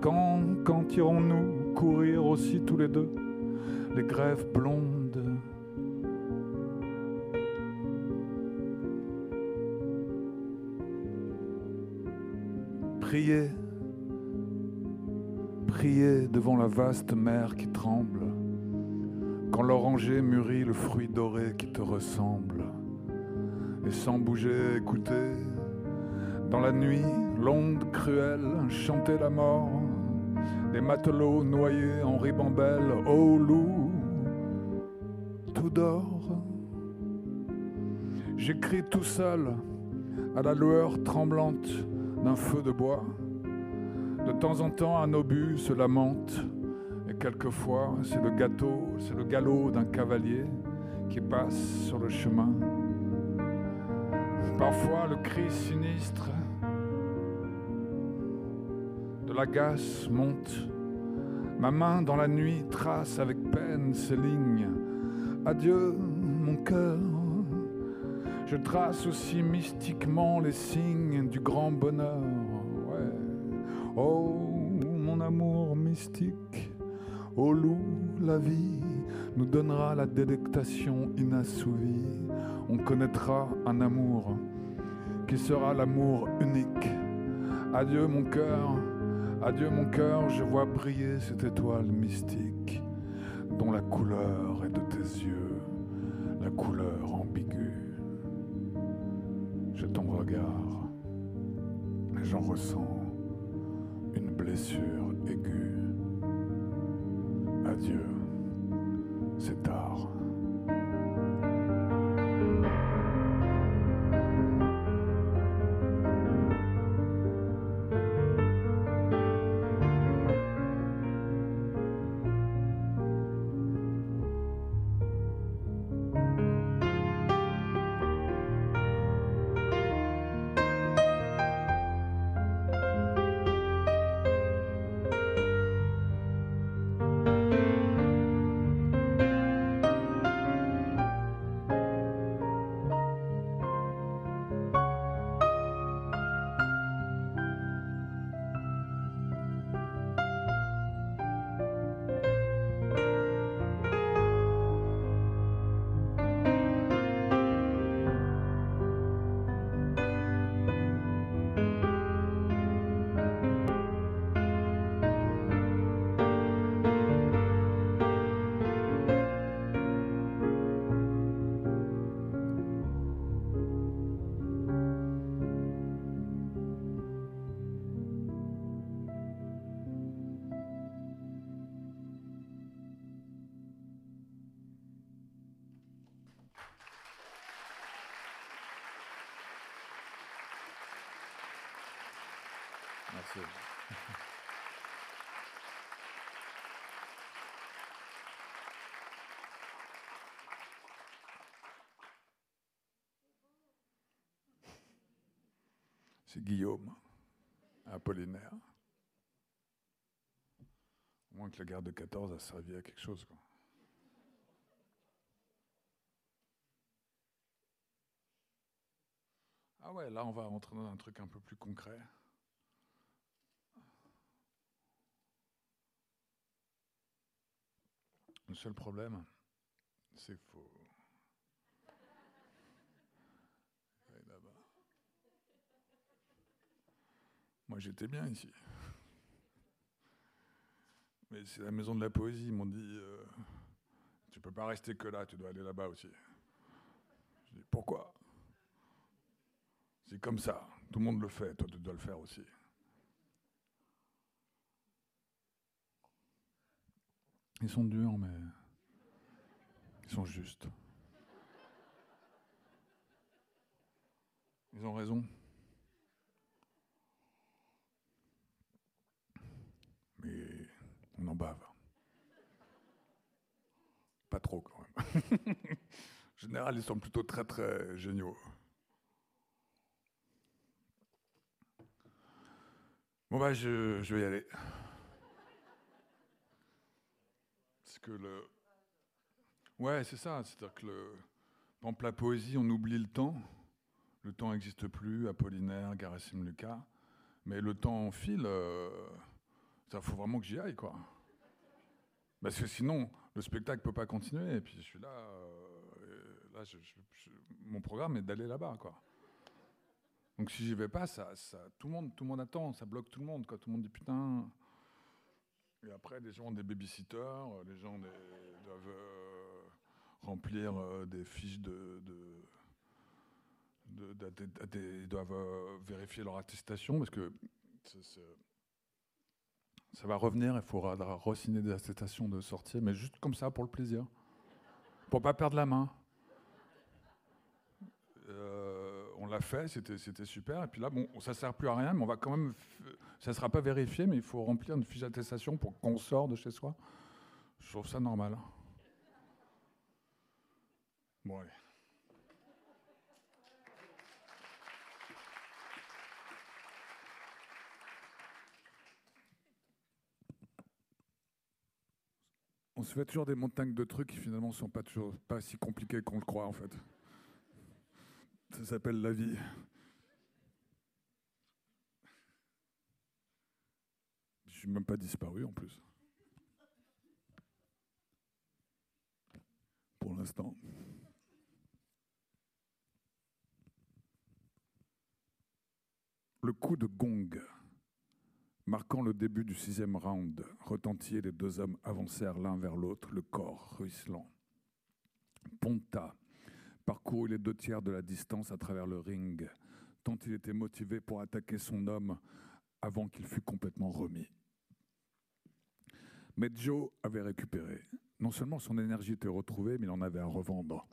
[SPEAKER 1] Quand, quand irons-nous courir aussi tous les deux? Les grèves blondes. Priez, priez devant la vaste mer qui tremble, quand l'oranger mûrit le fruit doré qui te ressemble, et sans bouger, écoutez, dans la nuit, l'onde cruelle, chanter la mort, des matelots noyés en ribambelle, ô loup, J'écris tout seul à la lueur tremblante d'un feu de bois. De temps en temps, un obus se lamente, et quelquefois, c'est le gâteau, c'est le galop d'un cavalier qui passe sur le chemin. Parfois, le cri sinistre la gasse monte. Ma main dans la nuit trace avec peine ces lignes. Adieu, mon cœur. Je trace aussi mystiquement les signes du grand bonheur. Oh, mon amour mystique, au loup, la vie nous donnera la délectation inassouvie. On connaîtra un amour qui sera l'amour unique. Adieu mon cœur, adieu mon cœur, je vois briller cette étoile mystique dont la couleur est de tes yeux, la couleur ambiguë. Je ton regard et j'en ressens une blessure aiguë. Adieu, c'est tard. C'est Guillaume, Apollinaire. Au moins que la guerre de 14 a servi à quelque chose. Ah ouais, là on va rentrer dans un truc un peu plus concret. Le seul problème, c'est qu'il faut. Moi j'étais bien ici. Mais c'est la maison de la poésie, ils m'ont dit euh, Tu peux pas rester que là, tu dois aller là-bas aussi. Je dis Pourquoi? C'est comme ça, tout le monde le fait, toi tu dois le faire aussi. Ils sont durs, mais ils sont justes. Ils ont raison. Mais on en bave. Pas trop quand même. *laughs* en général, ils sont plutôt très très géniaux. Bon bah je, je vais y aller. que le. Ouais, c'est ça. C'est-à-dire que, le... la poésie, on oublie le temps. Le temps n'existe plus, Apollinaire, Garasim Lucas. Mais le temps file. Il euh, faut vraiment que j'y aille, quoi. Parce que sinon, le spectacle peut pas continuer. Et puis, je suis là. Euh, là mon programme est d'aller là-bas, quoi. Donc, si j'y vais pas, ça, tout, le monde, tout le monde attend. Ça bloque tout le monde, quoi. Tout le monde dit putain. Et après, les gens ont des babysitters, euh, les gens doivent euh, remplir euh, des fiches de. ils doivent vérifier leur attestation parce que ça va revenir, il faudra re-signer des attestations de sortie, mais juste comme ça pour le plaisir, pour pas perdre la main. on l'a fait, c'était super. Et puis là, bon, ça sert plus à rien, mais on va quand même ça sera pas vérifié, mais il faut remplir une fiche d'attestation pour qu'on sorte de chez soi. Je trouve ça normal. Bon, allez. On se fait toujours des montagnes de trucs qui finalement ne sont pas toujours pas si compliqués qu'on le croit en fait. Ça s'appelle la vie. Je suis même pas disparu en plus. Pour l'instant. Le coup de gong, marquant le début du sixième round, retentit et les deux hommes avancèrent l'un vers l'autre, le corps ruisselant. Ponta parcourut les deux tiers de la distance à travers le ring, tant il était motivé pour attaquer son homme avant qu'il fût complètement remis. Mais Joe avait récupéré. Non seulement son énergie était retrouvée, mais il en avait à revendre.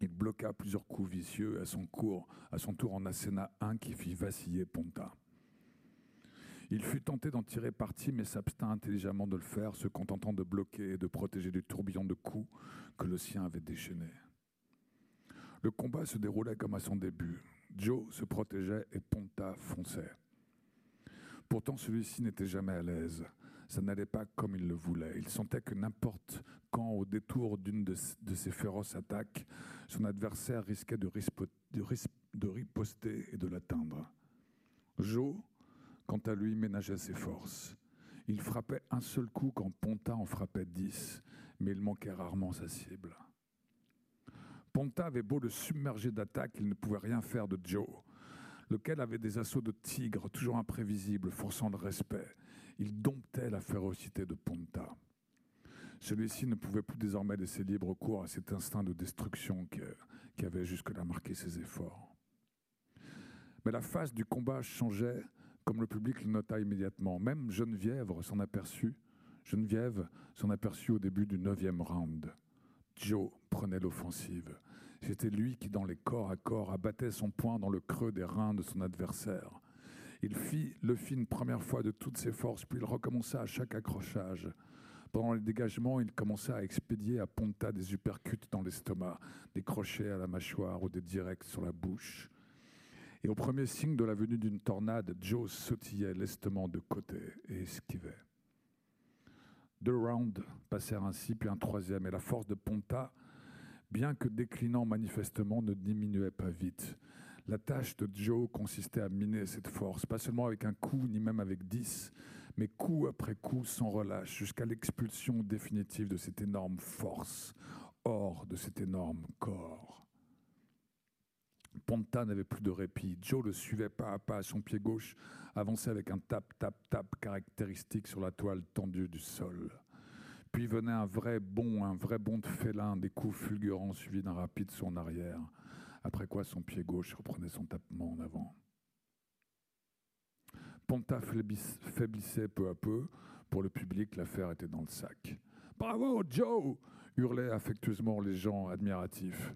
[SPEAKER 1] Il bloqua plusieurs coups vicieux à son, cours, à son tour en asséna un qui fit vaciller Ponta. Il fut tenté d'en tirer parti, mais s'abstint intelligemment de le faire, se contentant de bloquer et de protéger du tourbillon de coups que le sien avait déchaîné. Le combat se déroulait comme à son début. Joe se protégeait et Ponta fonçait. Pourtant, celui-ci n'était jamais à l'aise. Ça n'allait pas comme il le voulait. Il sentait que n'importe quand, au détour d'une de, ses féroces attaques, son adversaire risquait de, riposter et de l'atteindre. Joe, quant à lui, ménageait ses forces. Il frappait un seul coup quand Ponta en frappait dix, mais il manquait rarement sa cible. Ponta avait beau le submerger d'attaques, il ne pouvait rien faire de Joe, lequel avait des assauts de tigre toujours imprévisibles, forçant le respect. Il domptait la férocité de Ponta. Celui-ci ne pouvait plus désormais laisser libre cours à cet instinct de destruction qui, qui avait jusque-là marqué ses efforts. Mais la phase du combat changeait, comme le public le nota immédiatement. Même Geneviève s'en aperçut. Geneviève s'en aperçut au début du neuvième round. Joe prenait l'offensive. C'était lui qui, dans les corps à corps, abattait son poing dans le creux des reins de son adversaire. Il fit le fit une première fois de toutes ses forces, puis il recommença à chaque accrochage. Pendant les dégagements, il commença à expédier à Ponta des uppercuts dans l'estomac, des crochets à la mâchoire ou des directs sur la bouche. Et au premier signe de la venue d'une tornade, Joe sautillait lestement de côté et esquivait. Deux rounds passèrent ainsi, puis un troisième, et la force de Ponta bien que déclinant manifestement, ne diminuait pas vite. La tâche de Joe consistait à miner cette force, pas seulement avec un coup, ni même avec dix, mais coup après coup sans relâche, jusqu'à l'expulsion définitive de cette énorme force, hors de cet énorme corps. Ponta n'avait plus de répit. Joe le suivait pas à pas son pied gauche, avançait avec un tap, tap, tap caractéristique sur la toile tendue du sol. Puis venait un vrai bond, un vrai bond de félin, des coups fulgurants suivis d'un rapide son arrière, après quoi son pied gauche reprenait son tapement en avant. Ponta faiblissait peu à peu. Pour le public, l'affaire était dans le sac. Bravo, Joe hurlaient affectueusement les gens admiratifs.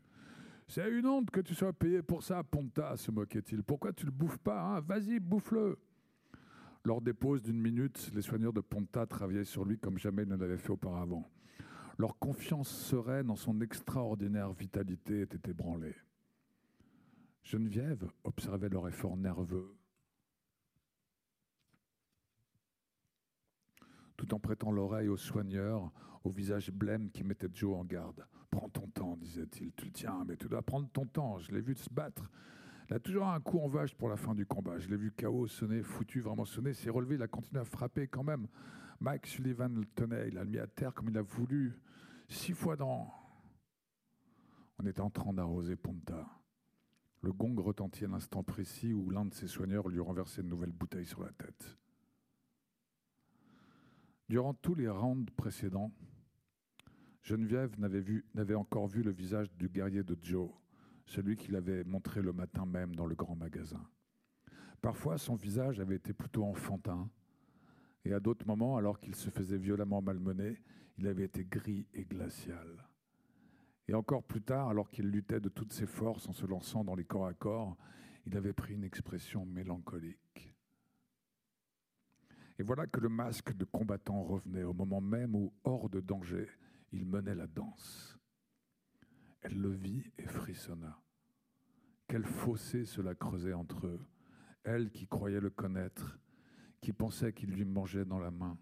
[SPEAKER 1] C'est une honte que tu sois payé pour ça, Ponta, se moquait-il. Pourquoi tu le bouffes pas hein? Vas-y, bouffe-le lors des pauses d'une minute, les soigneurs de Ponta travaillaient sur lui comme jamais ils ne l'avaient fait auparavant. Leur confiance sereine en son extraordinaire vitalité était ébranlée. Geneviève observait leur effort nerveux, tout en prêtant l'oreille aux soigneurs, au visage blême qui mettait Joe en garde. Prends ton temps, disait-il. Tu le tiens, mais tu dois prendre ton temps. Je l'ai vu se battre. Il a toujours un coup en vache pour la fin du combat. Je l'ai vu KO sonner, foutu, vraiment sonner. S'est relevé, il a continué à frapper quand même. Mike Sullivan le tenait, il a mis à terre comme il a voulu. Six fois dans. On était en train d'arroser Ponta. Le gong retentit à l'instant précis où l'un de ses soigneurs lui renversait une nouvelle bouteille sur la tête. Durant tous les rounds précédents, Geneviève n'avait encore vu le visage du guerrier de Joe celui qu'il avait montré le matin même dans le grand magasin. Parfois, son visage avait été plutôt enfantin, et à d'autres moments, alors qu'il se faisait violemment malmener, il avait été gris et glacial. Et encore plus tard, alors qu'il luttait de toutes ses forces en se lançant dans les corps à corps, il avait pris une expression mélancolique. Et voilà que le masque de combattant revenait au moment même où, hors de danger, il menait la danse. Elle le vit et frissonna. Quel fossé cela creusait entre eux. Elle qui croyait le connaître, qui pensait qu'il lui mangeait dans la main.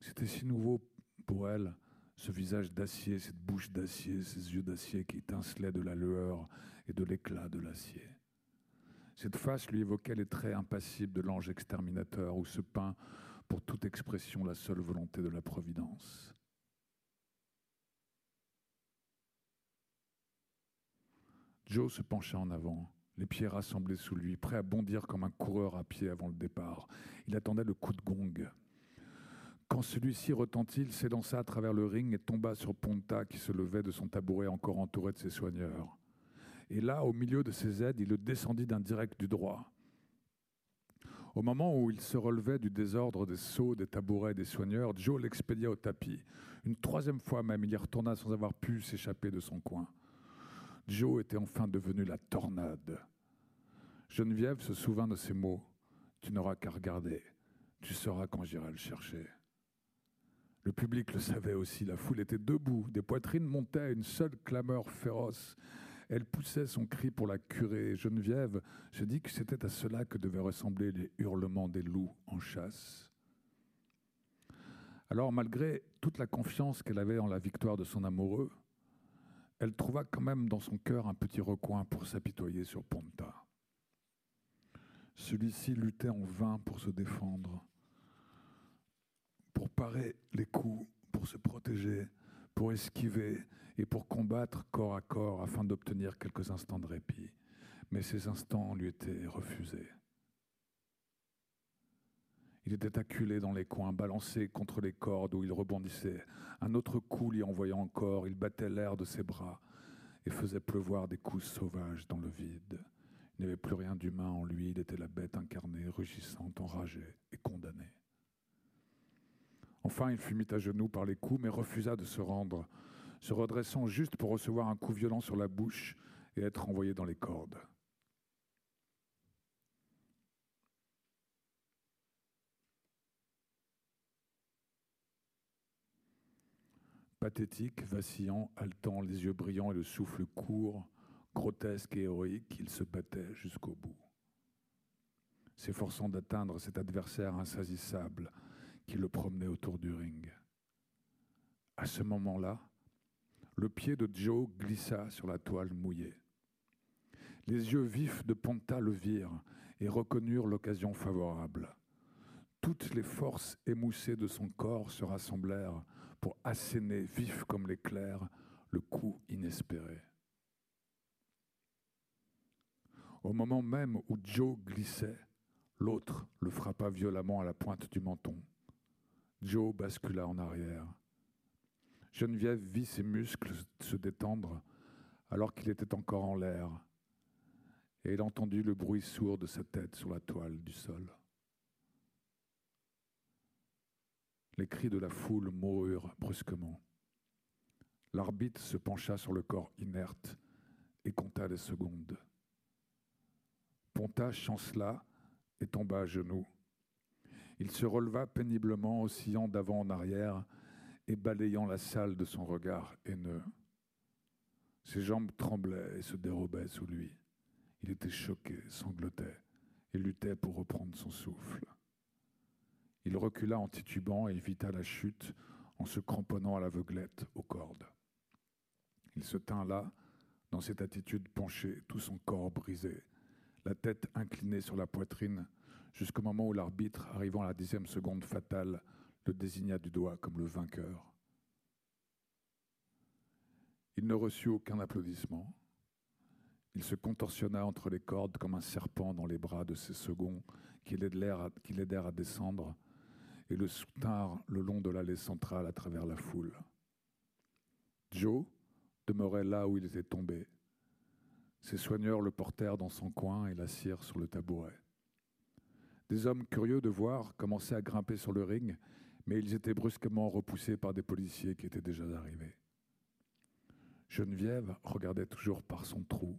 [SPEAKER 1] C'était si nouveau pour elle, Ce visage d'acier, cette bouche d'acier, ces yeux d'acier qui étincelaient de la lueur et de l'éclat de l'acier. Cette face lui évoquait les traits impassibles de l'ange exterminateur où se peint pour toute expression la seule volonté de la Providence. Joe se pencha en avant, les pieds rassemblés sous lui, prêt à bondir comme un coureur à pied avant le départ. Il attendait le coup de gong. Quand celui-ci retentit, il s'élança à travers le ring et tomba sur Ponta qui se levait de son tabouret encore entouré de ses soigneurs. Et là, au milieu de ses aides, il le descendit d'un direct du droit. Au moment où il se relevait du désordre des seaux, des tabourets et des soigneurs, Joe l'expédia au tapis. Une troisième fois même, il y retourna sans avoir pu s'échapper de son coin. Joe était enfin devenu la tornade. Geneviève se souvint de ces mots. Tu n'auras qu'à regarder. Tu sauras quand j'irai le chercher. Le public le savait aussi. La foule était debout. Des poitrines montaient à une seule clameur féroce. Elle poussait son cri pour la curer. Geneviève se dit que c'était à cela que devaient ressembler les hurlements des loups en chasse. Alors, malgré toute la confiance qu'elle avait en la victoire de son amoureux, elle trouva quand même dans son cœur un petit recoin pour s'apitoyer sur Ponta. Celui-ci luttait en vain pour se défendre, pour parer les coups, pour se protéger, pour esquiver et pour combattre corps à corps afin d'obtenir quelques instants de répit. Mais ces instants lui étaient refusés. Il était acculé dans les coins, balancé contre les cordes où il rebondissait. Un autre coup l'y envoyant encore, il battait l'air de ses bras et faisait pleuvoir des coups sauvages dans le vide. Il n'y avait plus rien d'humain en lui, il était la bête incarnée, rugissante, enragée et condamnée. Enfin, il fut mis à genoux par les coups, mais refusa de se rendre, se redressant juste pour recevoir un coup violent sur la bouche et être envoyé dans les cordes. Pathétique, vacillant, haletant, les yeux brillants et le souffle court, grotesque et héroïque, il se battait jusqu'au bout. S'efforçant d'atteindre cet adversaire insaisissable qui le promenait autour du ring. À ce moment-là, le pied de Joe glissa sur la toile mouillée. Les yeux vifs de Ponta le virent et reconnurent l'occasion favorable. Toutes les forces émoussées de son corps se rassemblèrent pour asséner, vif comme l'éclair, le coup inespéré. Au moment même où Joe glissait, l'autre le frappa violemment à la pointe du menton. Joe bascula en arrière. Geneviève vit ses muscles se détendre alors qu'il était encore en l'air, et elle entendit le bruit sourd de sa tête sur la toile du sol. Les cris de la foule moururent brusquement. L'arbitre se pencha sur le corps inerte et compta les secondes. Ponta chancela et tomba à genoux. Il se releva péniblement, oscillant d'avant en arrière et balayant la salle de son regard haineux. Ses jambes tremblaient et se dérobaient sous lui. Il était choqué, sanglotait et luttait pour reprendre son souffle. Il recula en titubant et évita la chute en se cramponnant à l'aveuglette aux cordes. Il se tint là, dans cette attitude penchée, tout son corps brisé, la tête inclinée sur la poitrine, jusqu'au moment où l'arbitre, arrivant à la dixième seconde fatale, le désigna du doigt comme le vainqueur. Il ne reçut aucun applaudissement. Il se contorsionna entre les cordes comme un serpent dans les bras de ses seconds qui l'aidèrent à descendre et le soutinrent le long de l'allée centrale à travers la foule. Joe demeurait là où il était tombé. Ses soigneurs le portèrent dans son coin et l'assirent sur le tabouret. Des hommes curieux de voir commençaient à grimper sur le ring, mais ils étaient brusquement repoussés par des policiers qui étaient déjà arrivés. Geneviève regardait toujours par son trou.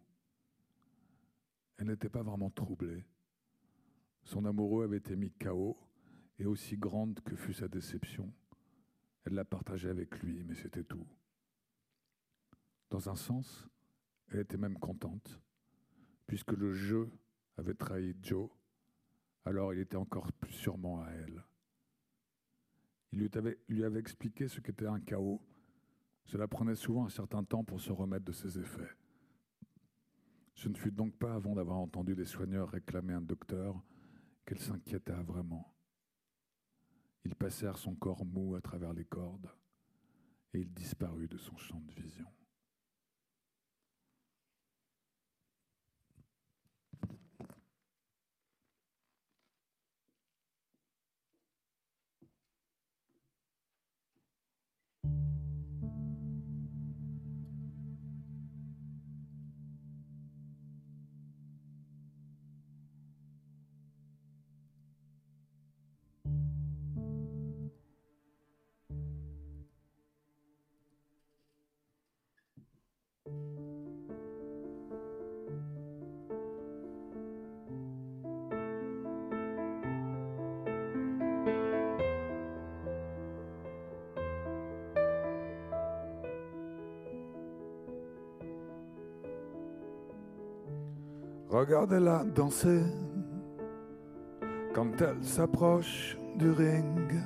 [SPEAKER 1] Elle n'était pas vraiment troublée. Son amoureux avait été mis KO et aussi grande que fut sa déception, elle la partageait avec lui, mais c'était tout. Dans un sens, elle était même contente, puisque le jeu avait trahi Joe, alors il était encore plus sûrement à elle. Il lui avait, expliqué ce qu'était un chaos, Cela prenait souvent un certain temps pour se remettre de ses effets. Ce ne fut donc pas avant d'avoir entendu les soigneurs réclamer un docteur qu'elle s'inquiéta vraiment. Ils passèrent son corps mou à travers les cordes et il disparut de son champ de vision. Regardez-la danser quand elle s'approche du ring.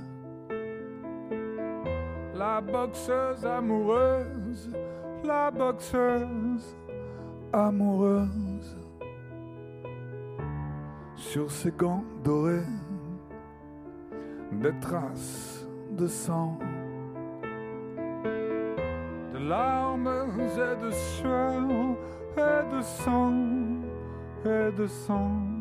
[SPEAKER 1] La boxeuse amoureuse, la boxeuse amoureuse. Sur ses gants dorés, des traces de sang, de larmes et de sueur et de sang et de sang.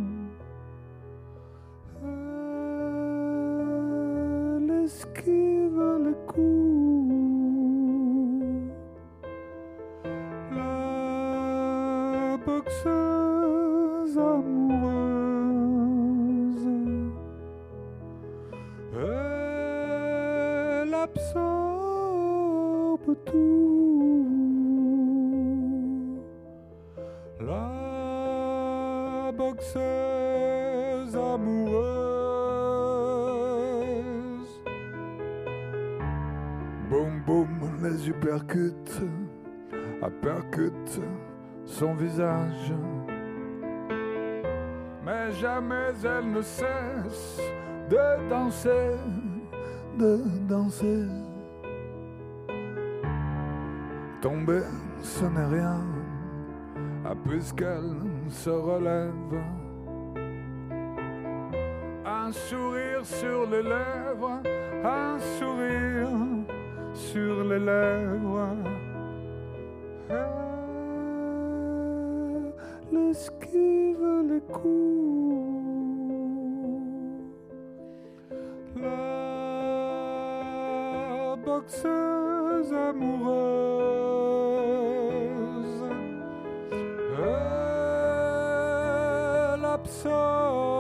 [SPEAKER 1] Puisqu'elle se relève. Un sourire sur les lèvres, un sourire sur les lèvres. Elle esquive les coups. La boxeuse amoureuse. Elle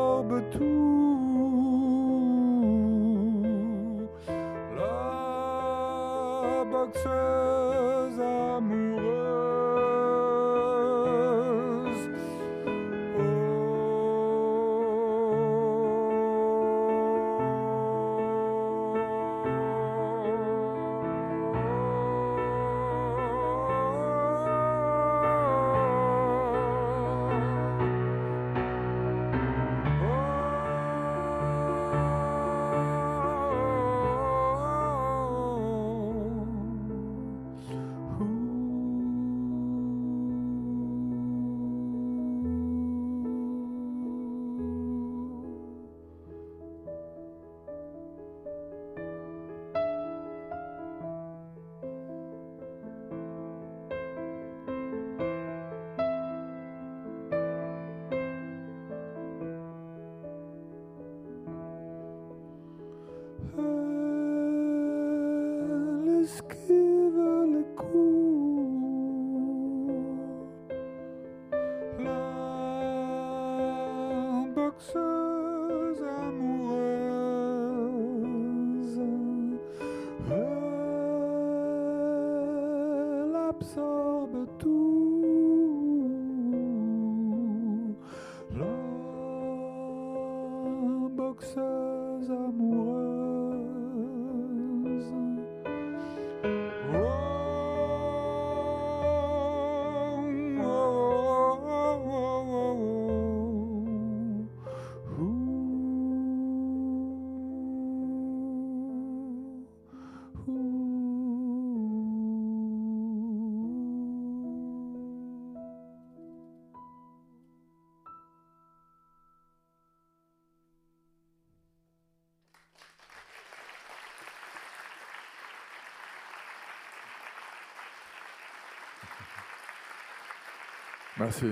[SPEAKER 1] Merci.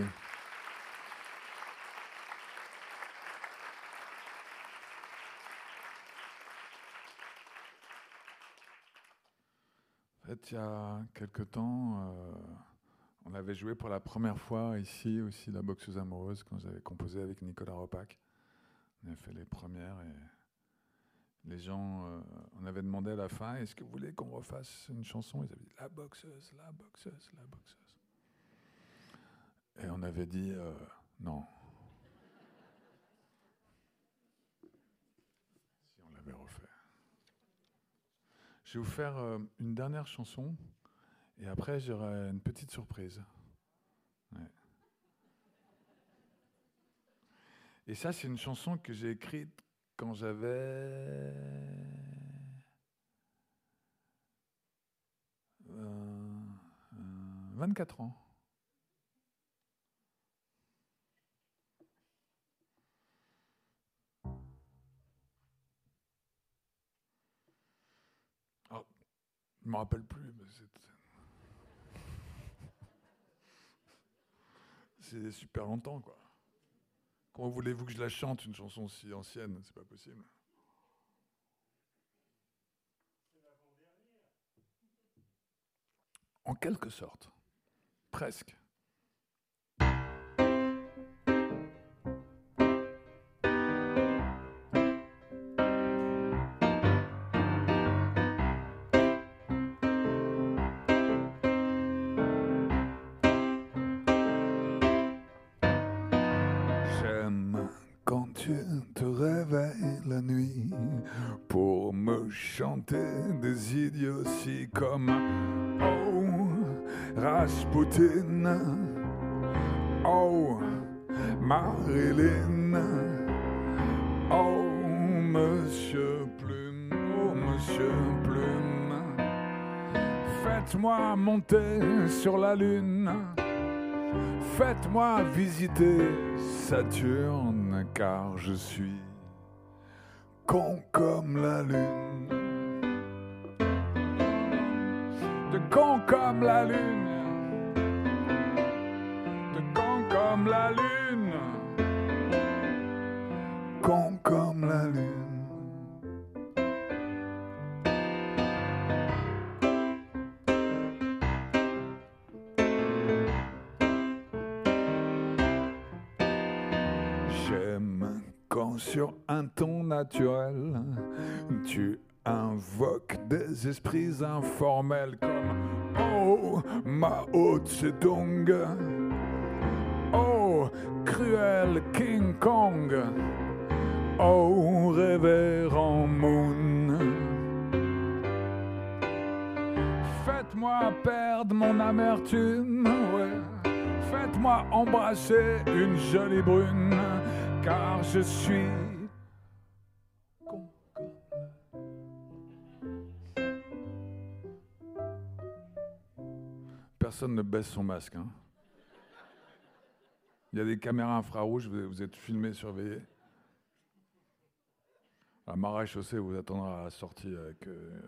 [SPEAKER 1] En fait, il y a quelque temps, euh, on avait joué pour la première fois ici aussi la boxeuse amoureuse quand j'avais composé avec Nicolas Ropac. On avait fait les premières et les gens, euh, on avait demandé à la fin, est-ce que vous voulez qu'on refasse une chanson? Ils avaient dit la boxeuse, la boxeuse, la. Et on avait dit euh, non. Si on l'avait refait. Je vais vous faire euh, une dernière chanson et après j'aurai une petite surprise. Et ça, c'est une chanson que j'ai écrite quand j'avais euh, 24 ans. Me rappelle plus, mais c'est... C'est super longtemps, quoi. Comment voulez-vous que je la chante, une chanson si ancienne? C'est pas possible. En quelque sorte. Presque. Tu te réveilles la nuit pour me chanter des idioties comme Oh Rasputin, Oh Marilyn, Oh Monsieur Plume, Oh Monsieur Plume, faites-moi monter sur la lune. Faites-moi visiter Saturne, car je suis con comme la lune. De con comme la lune. De con comme la lune. Con comme la lune. Sur un ton naturel, tu invoques des esprits informels comme Oh Mao Tse-tung, Oh cruel King Kong, Oh révérend Moon. Faites-moi perdre mon amertume. Faites-moi embrasser une jolie brune, car je suis con comme Personne ne baisse son masque. hein. Il y a des caméras infrarouges, vous êtes filmé, surveillé. La marée chaussée vous attendra à la sortie avec euh,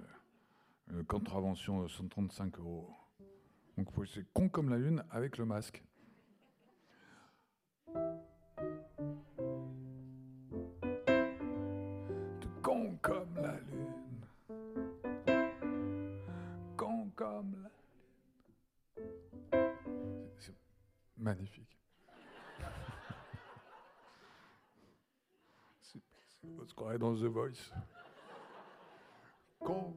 [SPEAKER 1] une contravention de 135 euros. Donc c'est con comme la lune avec le masque. Magnifique. *laughs* On croirait dans The Voice. Con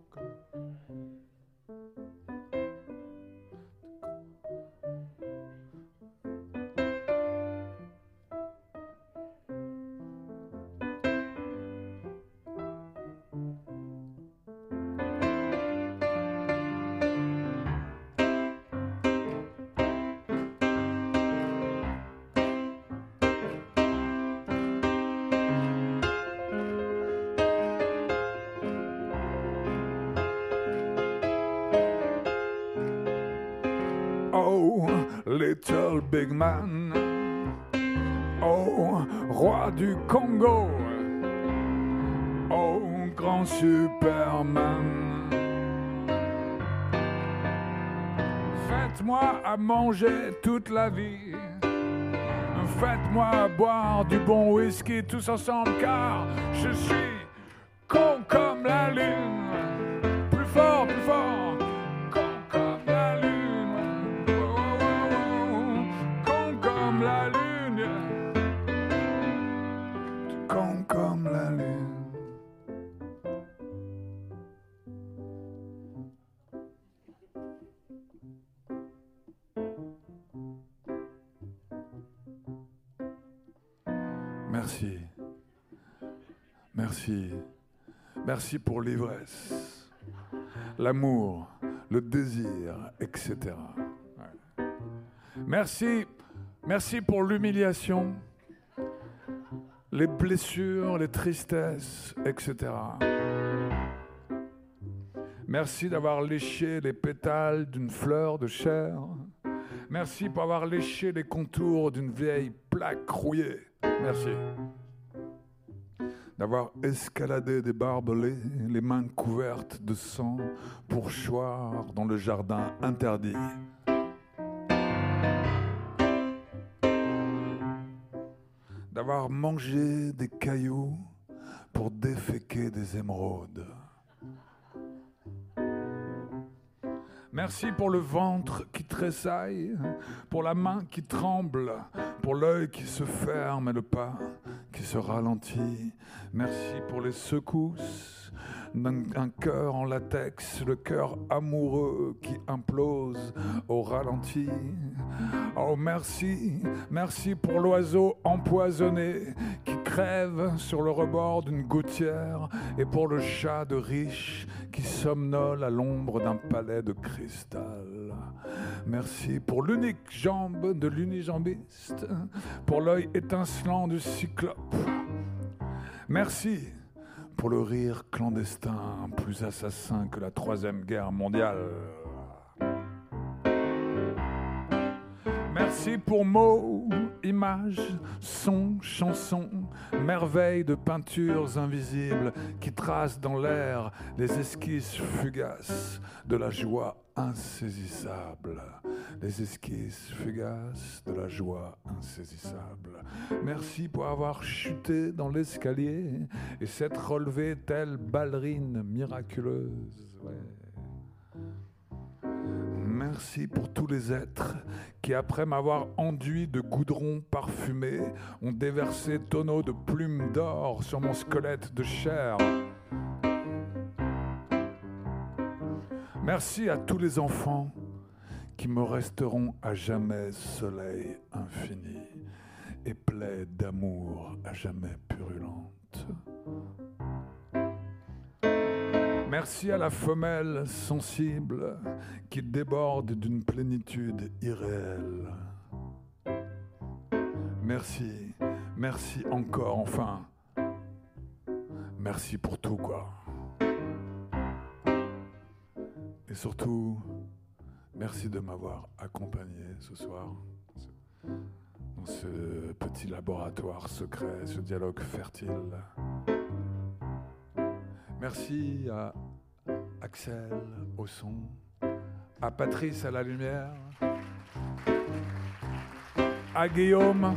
[SPEAKER 1] big man. Oh, roi du Congo. Oh, grand Superman. Faites-moi à manger toute la vie. Faites-moi boire du bon whisky tous ensemble car je suis con comme la lune. Merci. Pour l'ivresse, l'amour, le désir, etc. Merci. Merci pour l'humiliation, les blessures, les tristesses, etc. Merci d'avoir léché les pétales d'une fleur de chair. Merci pour avoir léché les contours d'une vieille plaque rouillée. Merci. D'avoir escaladé des barbelés, les mains couvertes de sang, pour choir dans le jardin interdit. D'avoir mangé des cailloux pour déféquer des émeraudes. Merci pour le ventre qui tressaille, pour la main qui tremble, pour l'œil qui se ferme et le pas se ralentit. Merci pour les secousses d'un cœur en latex, le cœur amoureux qui implose au ralenti. Oh merci, merci pour l'oiseau empoisonné qui crève sur le rebord d'une gouttière et pour le chat de riche qui somnole à l'ombre d'un palais de cristal. Merci pour l'unique jambe de l'unijambiste, pour l'œil étincelant du cyclope. Merci pour le rire clandestin, plus assassin que la Troisième Guerre mondiale. Merci pour mots, images, sons, chansons, merveilles de peintures invisibles qui tracent dans l'air les esquisses fugaces de la joie insaisissable. Les esquisses fugaces de la joie insaisissable. Merci pour avoir chuté dans l'escalier et s'être relevé telle ballerine miraculeuse. Merci pour tous les êtres qui, après m'avoir enduit de goudron parfumé, ont déversé tonneaux de plumes d'or sur mon squelette de chair. Merci à tous les enfants qui me resteront à jamais soleil infini et plaie d'amour à jamais purulente. Merci à la femelle sensible qui déborde d'une plénitude irréelle. Merci, merci encore, enfin. Merci pour tout, quoi. Et surtout, merci de m'avoir accompagné ce soir dans ce petit laboratoire secret, ce dialogue fertile. Merci à Axel au son, à Patrice à la lumière, à Guillaume,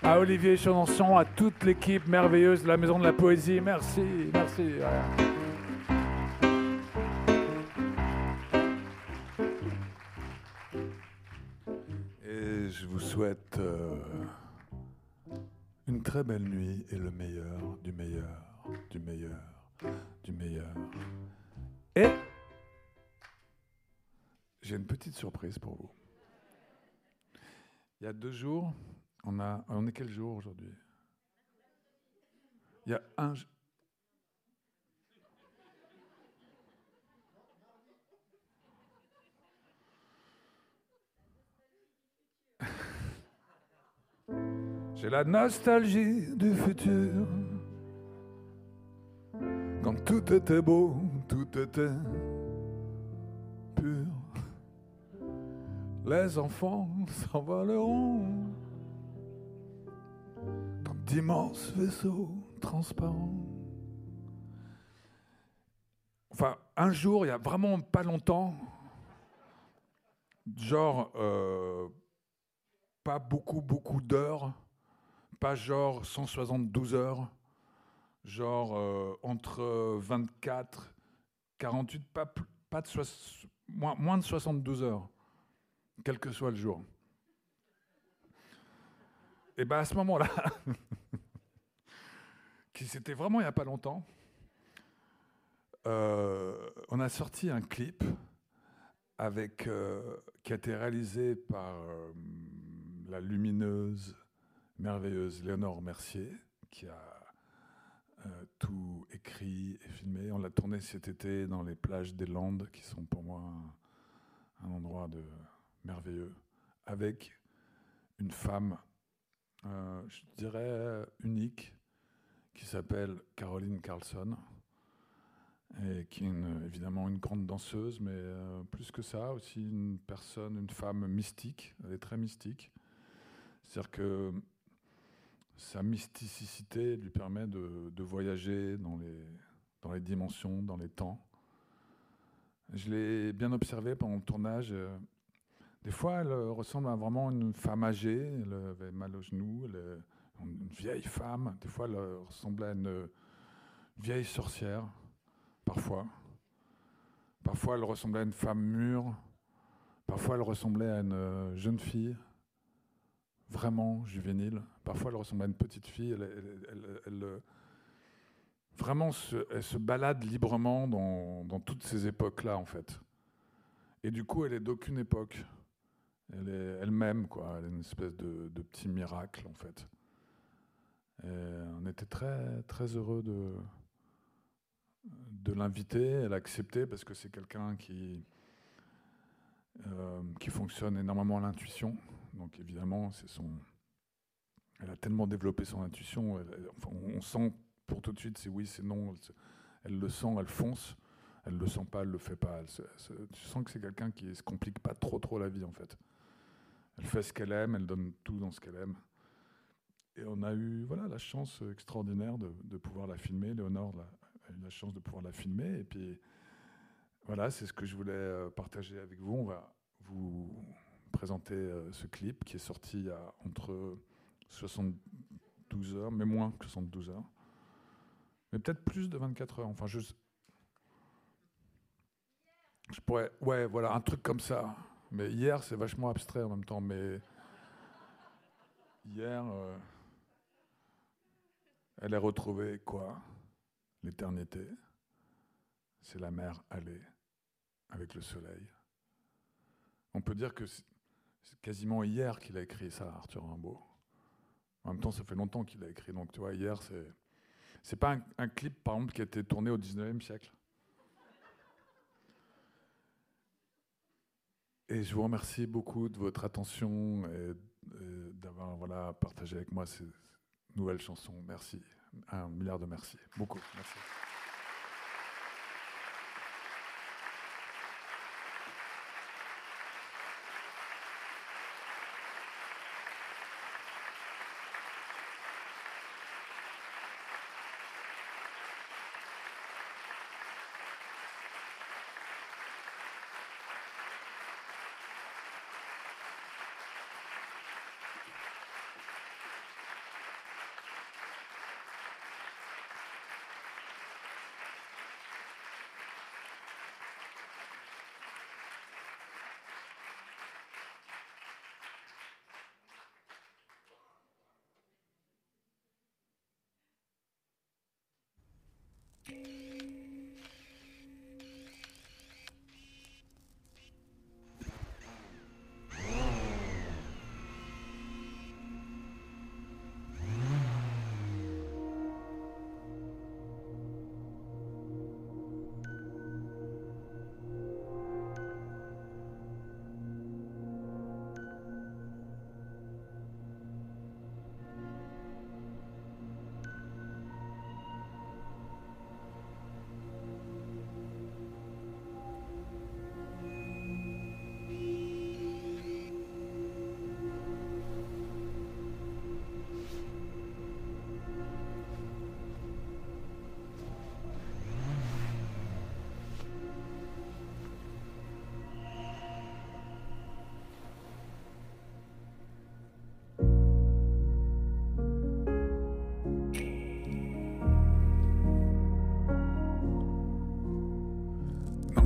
[SPEAKER 1] à Olivier Chanson, à toute l'équipe merveilleuse de la Maison de la Poésie. Merci, merci. Et je vous souhaite euh, une très belle nuit et le meilleur, du meilleur, du meilleur du meilleur. Et j'ai une petite surprise pour vous. Il y a deux jours, on a, on est quel jour aujourd'hui? Il y a un. *laughs* J'ai la nostalgie du futur. Quand tout était beau, tout était pur. Les enfants s'envoleront dans d'immenses vaisseaux transparents. Enfin, un jour, il y a vraiment pas longtemps, genre, euh, pas beaucoup, beaucoup d'heures, pas genre 172 heures, genre euh, entre 24, 48, pas, pas moins, de 72 heures, quel que soit le jour. Et bien à ce moment-là, *laughs* qui c'était vraiment il n'y a pas longtemps, euh, on a sorti un clip avec, euh, qui a été réalisé par euh, la lumineuse, merveilleuse Léonore Mercier, qui a tout écrit et filmé. On l'a tourné cet été dans les plages des Landes, qui sont pour moi un, endroit de merveilleux, avec une femme, je dirais unique, qui s'appelle Caroline Carlson et qui est évidemment une grande danseuse, mais euh, plus que ça, aussi une personne, une femme mystique. Elle est très mystique. C'est-à-dire que sa mysticité lui permet de, voyager dans les, dans les dimensions, dans les temps. Je l'ai bien observé pendant le tournage. Des fois, elle ressemble à vraiment une femme âgée. Elle avait mal au genou. Elle est une vieille femme. Des fois, elle ressemblait à une vieille sorcière parfois. Parfois, elle ressemblait à une femme mûre. Parfois, elle ressemblait à une euh, jeune fille, vraiment juvénile. Parfois, elle ressemblait à une petite fille. Elle, vraiment, elle se balade librement dans, toutes ces époques-là, en fait. Et du coup, elle est d'aucune époque. Elle est elle-même, quoi. Elle est une espèce de, petit miracle, en fait. on était très, très heureux de, de l'inviter. Elle a accepté parce que c'est quelqu'un qui, euh, qui fonctionne énormément à l'intuition. Donc évidemment, c'est son. Elle a tellement développé son intuition. on sent pour tout de suite, c'est oui, c'est non. Elle, le sent, elle fonce. Elle le sent pas, elle le fait pas. tu sens que c'est quelqu'un qui se complique pas trop trop la vie en fait. Elle fait ce qu'elle aime, elle donne tout dans ce qu'elle aime. Et on a eu voilà la chance extraordinaire de, pouvoir la filmer. Léonore eu la chance de pouvoir la filmer. Et puis voilà, c'est ce que je voulais euh, partager avec vous. On va vous présenter euh, ce clip qui est sorti il y a entre 72 heures, mais moins que 72 heures. Mais peut-être plus de 24 heures. Enfin, je. Je pourrais. Ouais, voilà, un truc comme ça. Mais hier, c'est vachement abstrait en même temps. Mais. Hier. Euh, elle est retrouvée quoi? L'éternité, c'est la mer allée avec le soleil. On peut dire que c'est quasiment hier qu'il a écrit ça, Arthur Rimbaud. En même temps, ça fait longtemps qu'il a écrit. Donc, tu vois, hier, c'est. C'est pas un, clip, par exemple, qui a été tourné au 19e siècle. Et je vous remercie beaucoup de votre attention et, d'avoir voilà, partagé avec moi ces nouvelles chansons. Merci un milliard de merci. Beaucoup. Merci.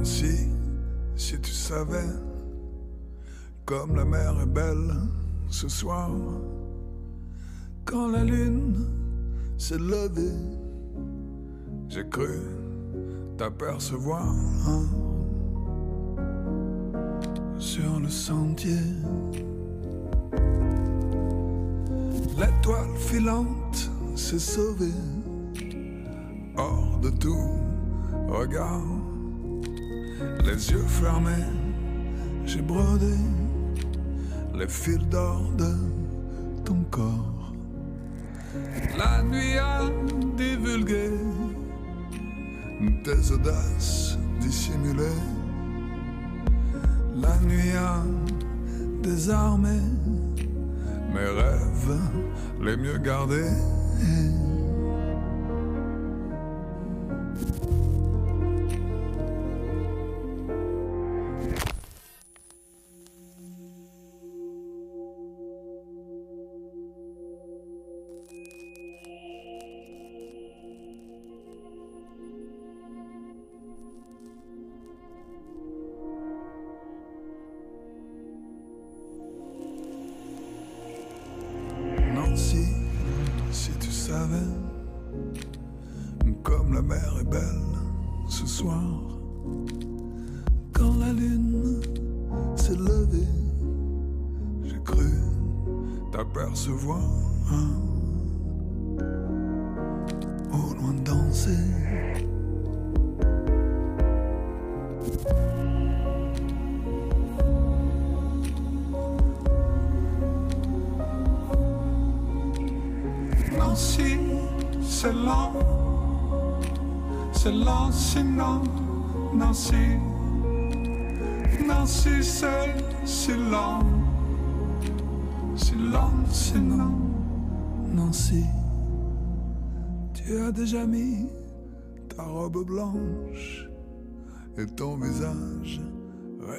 [SPEAKER 2] Nancy, si tu savais, comme la mer est belle ce soir, quand la lune s'est levée, j'ai cru t'apercevoir sur le sentier. L'étoile filante s'est sauvée hors de tout regard. Les yeux fermés, j'ai brodé les fils d'or de ton corps. La nuit a divulgué tes audaces dissimulées. La nuit a désarmé mes rêves les mieux gardés.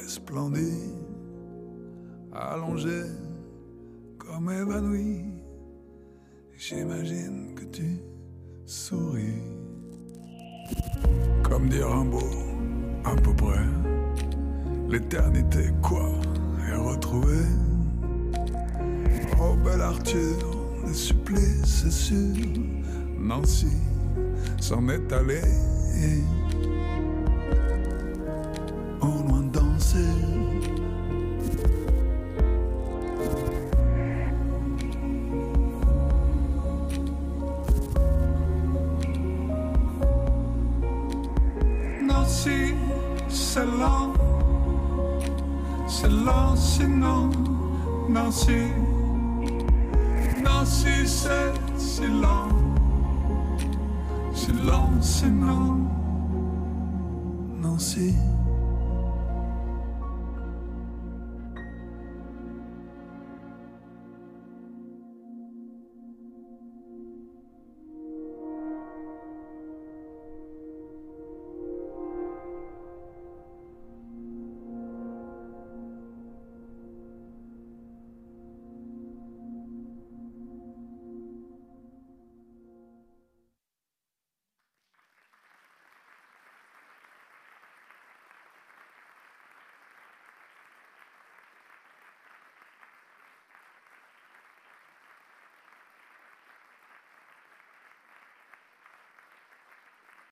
[SPEAKER 2] Resplendit, allongé comme évanoui. J'imagine que tu souris. Comme dit Rimbaud, à peu près. L'éternité, quoi, est retrouvée? Oh, bel Arthur, le supplice, c'est sûr. Nancy s'en est allée.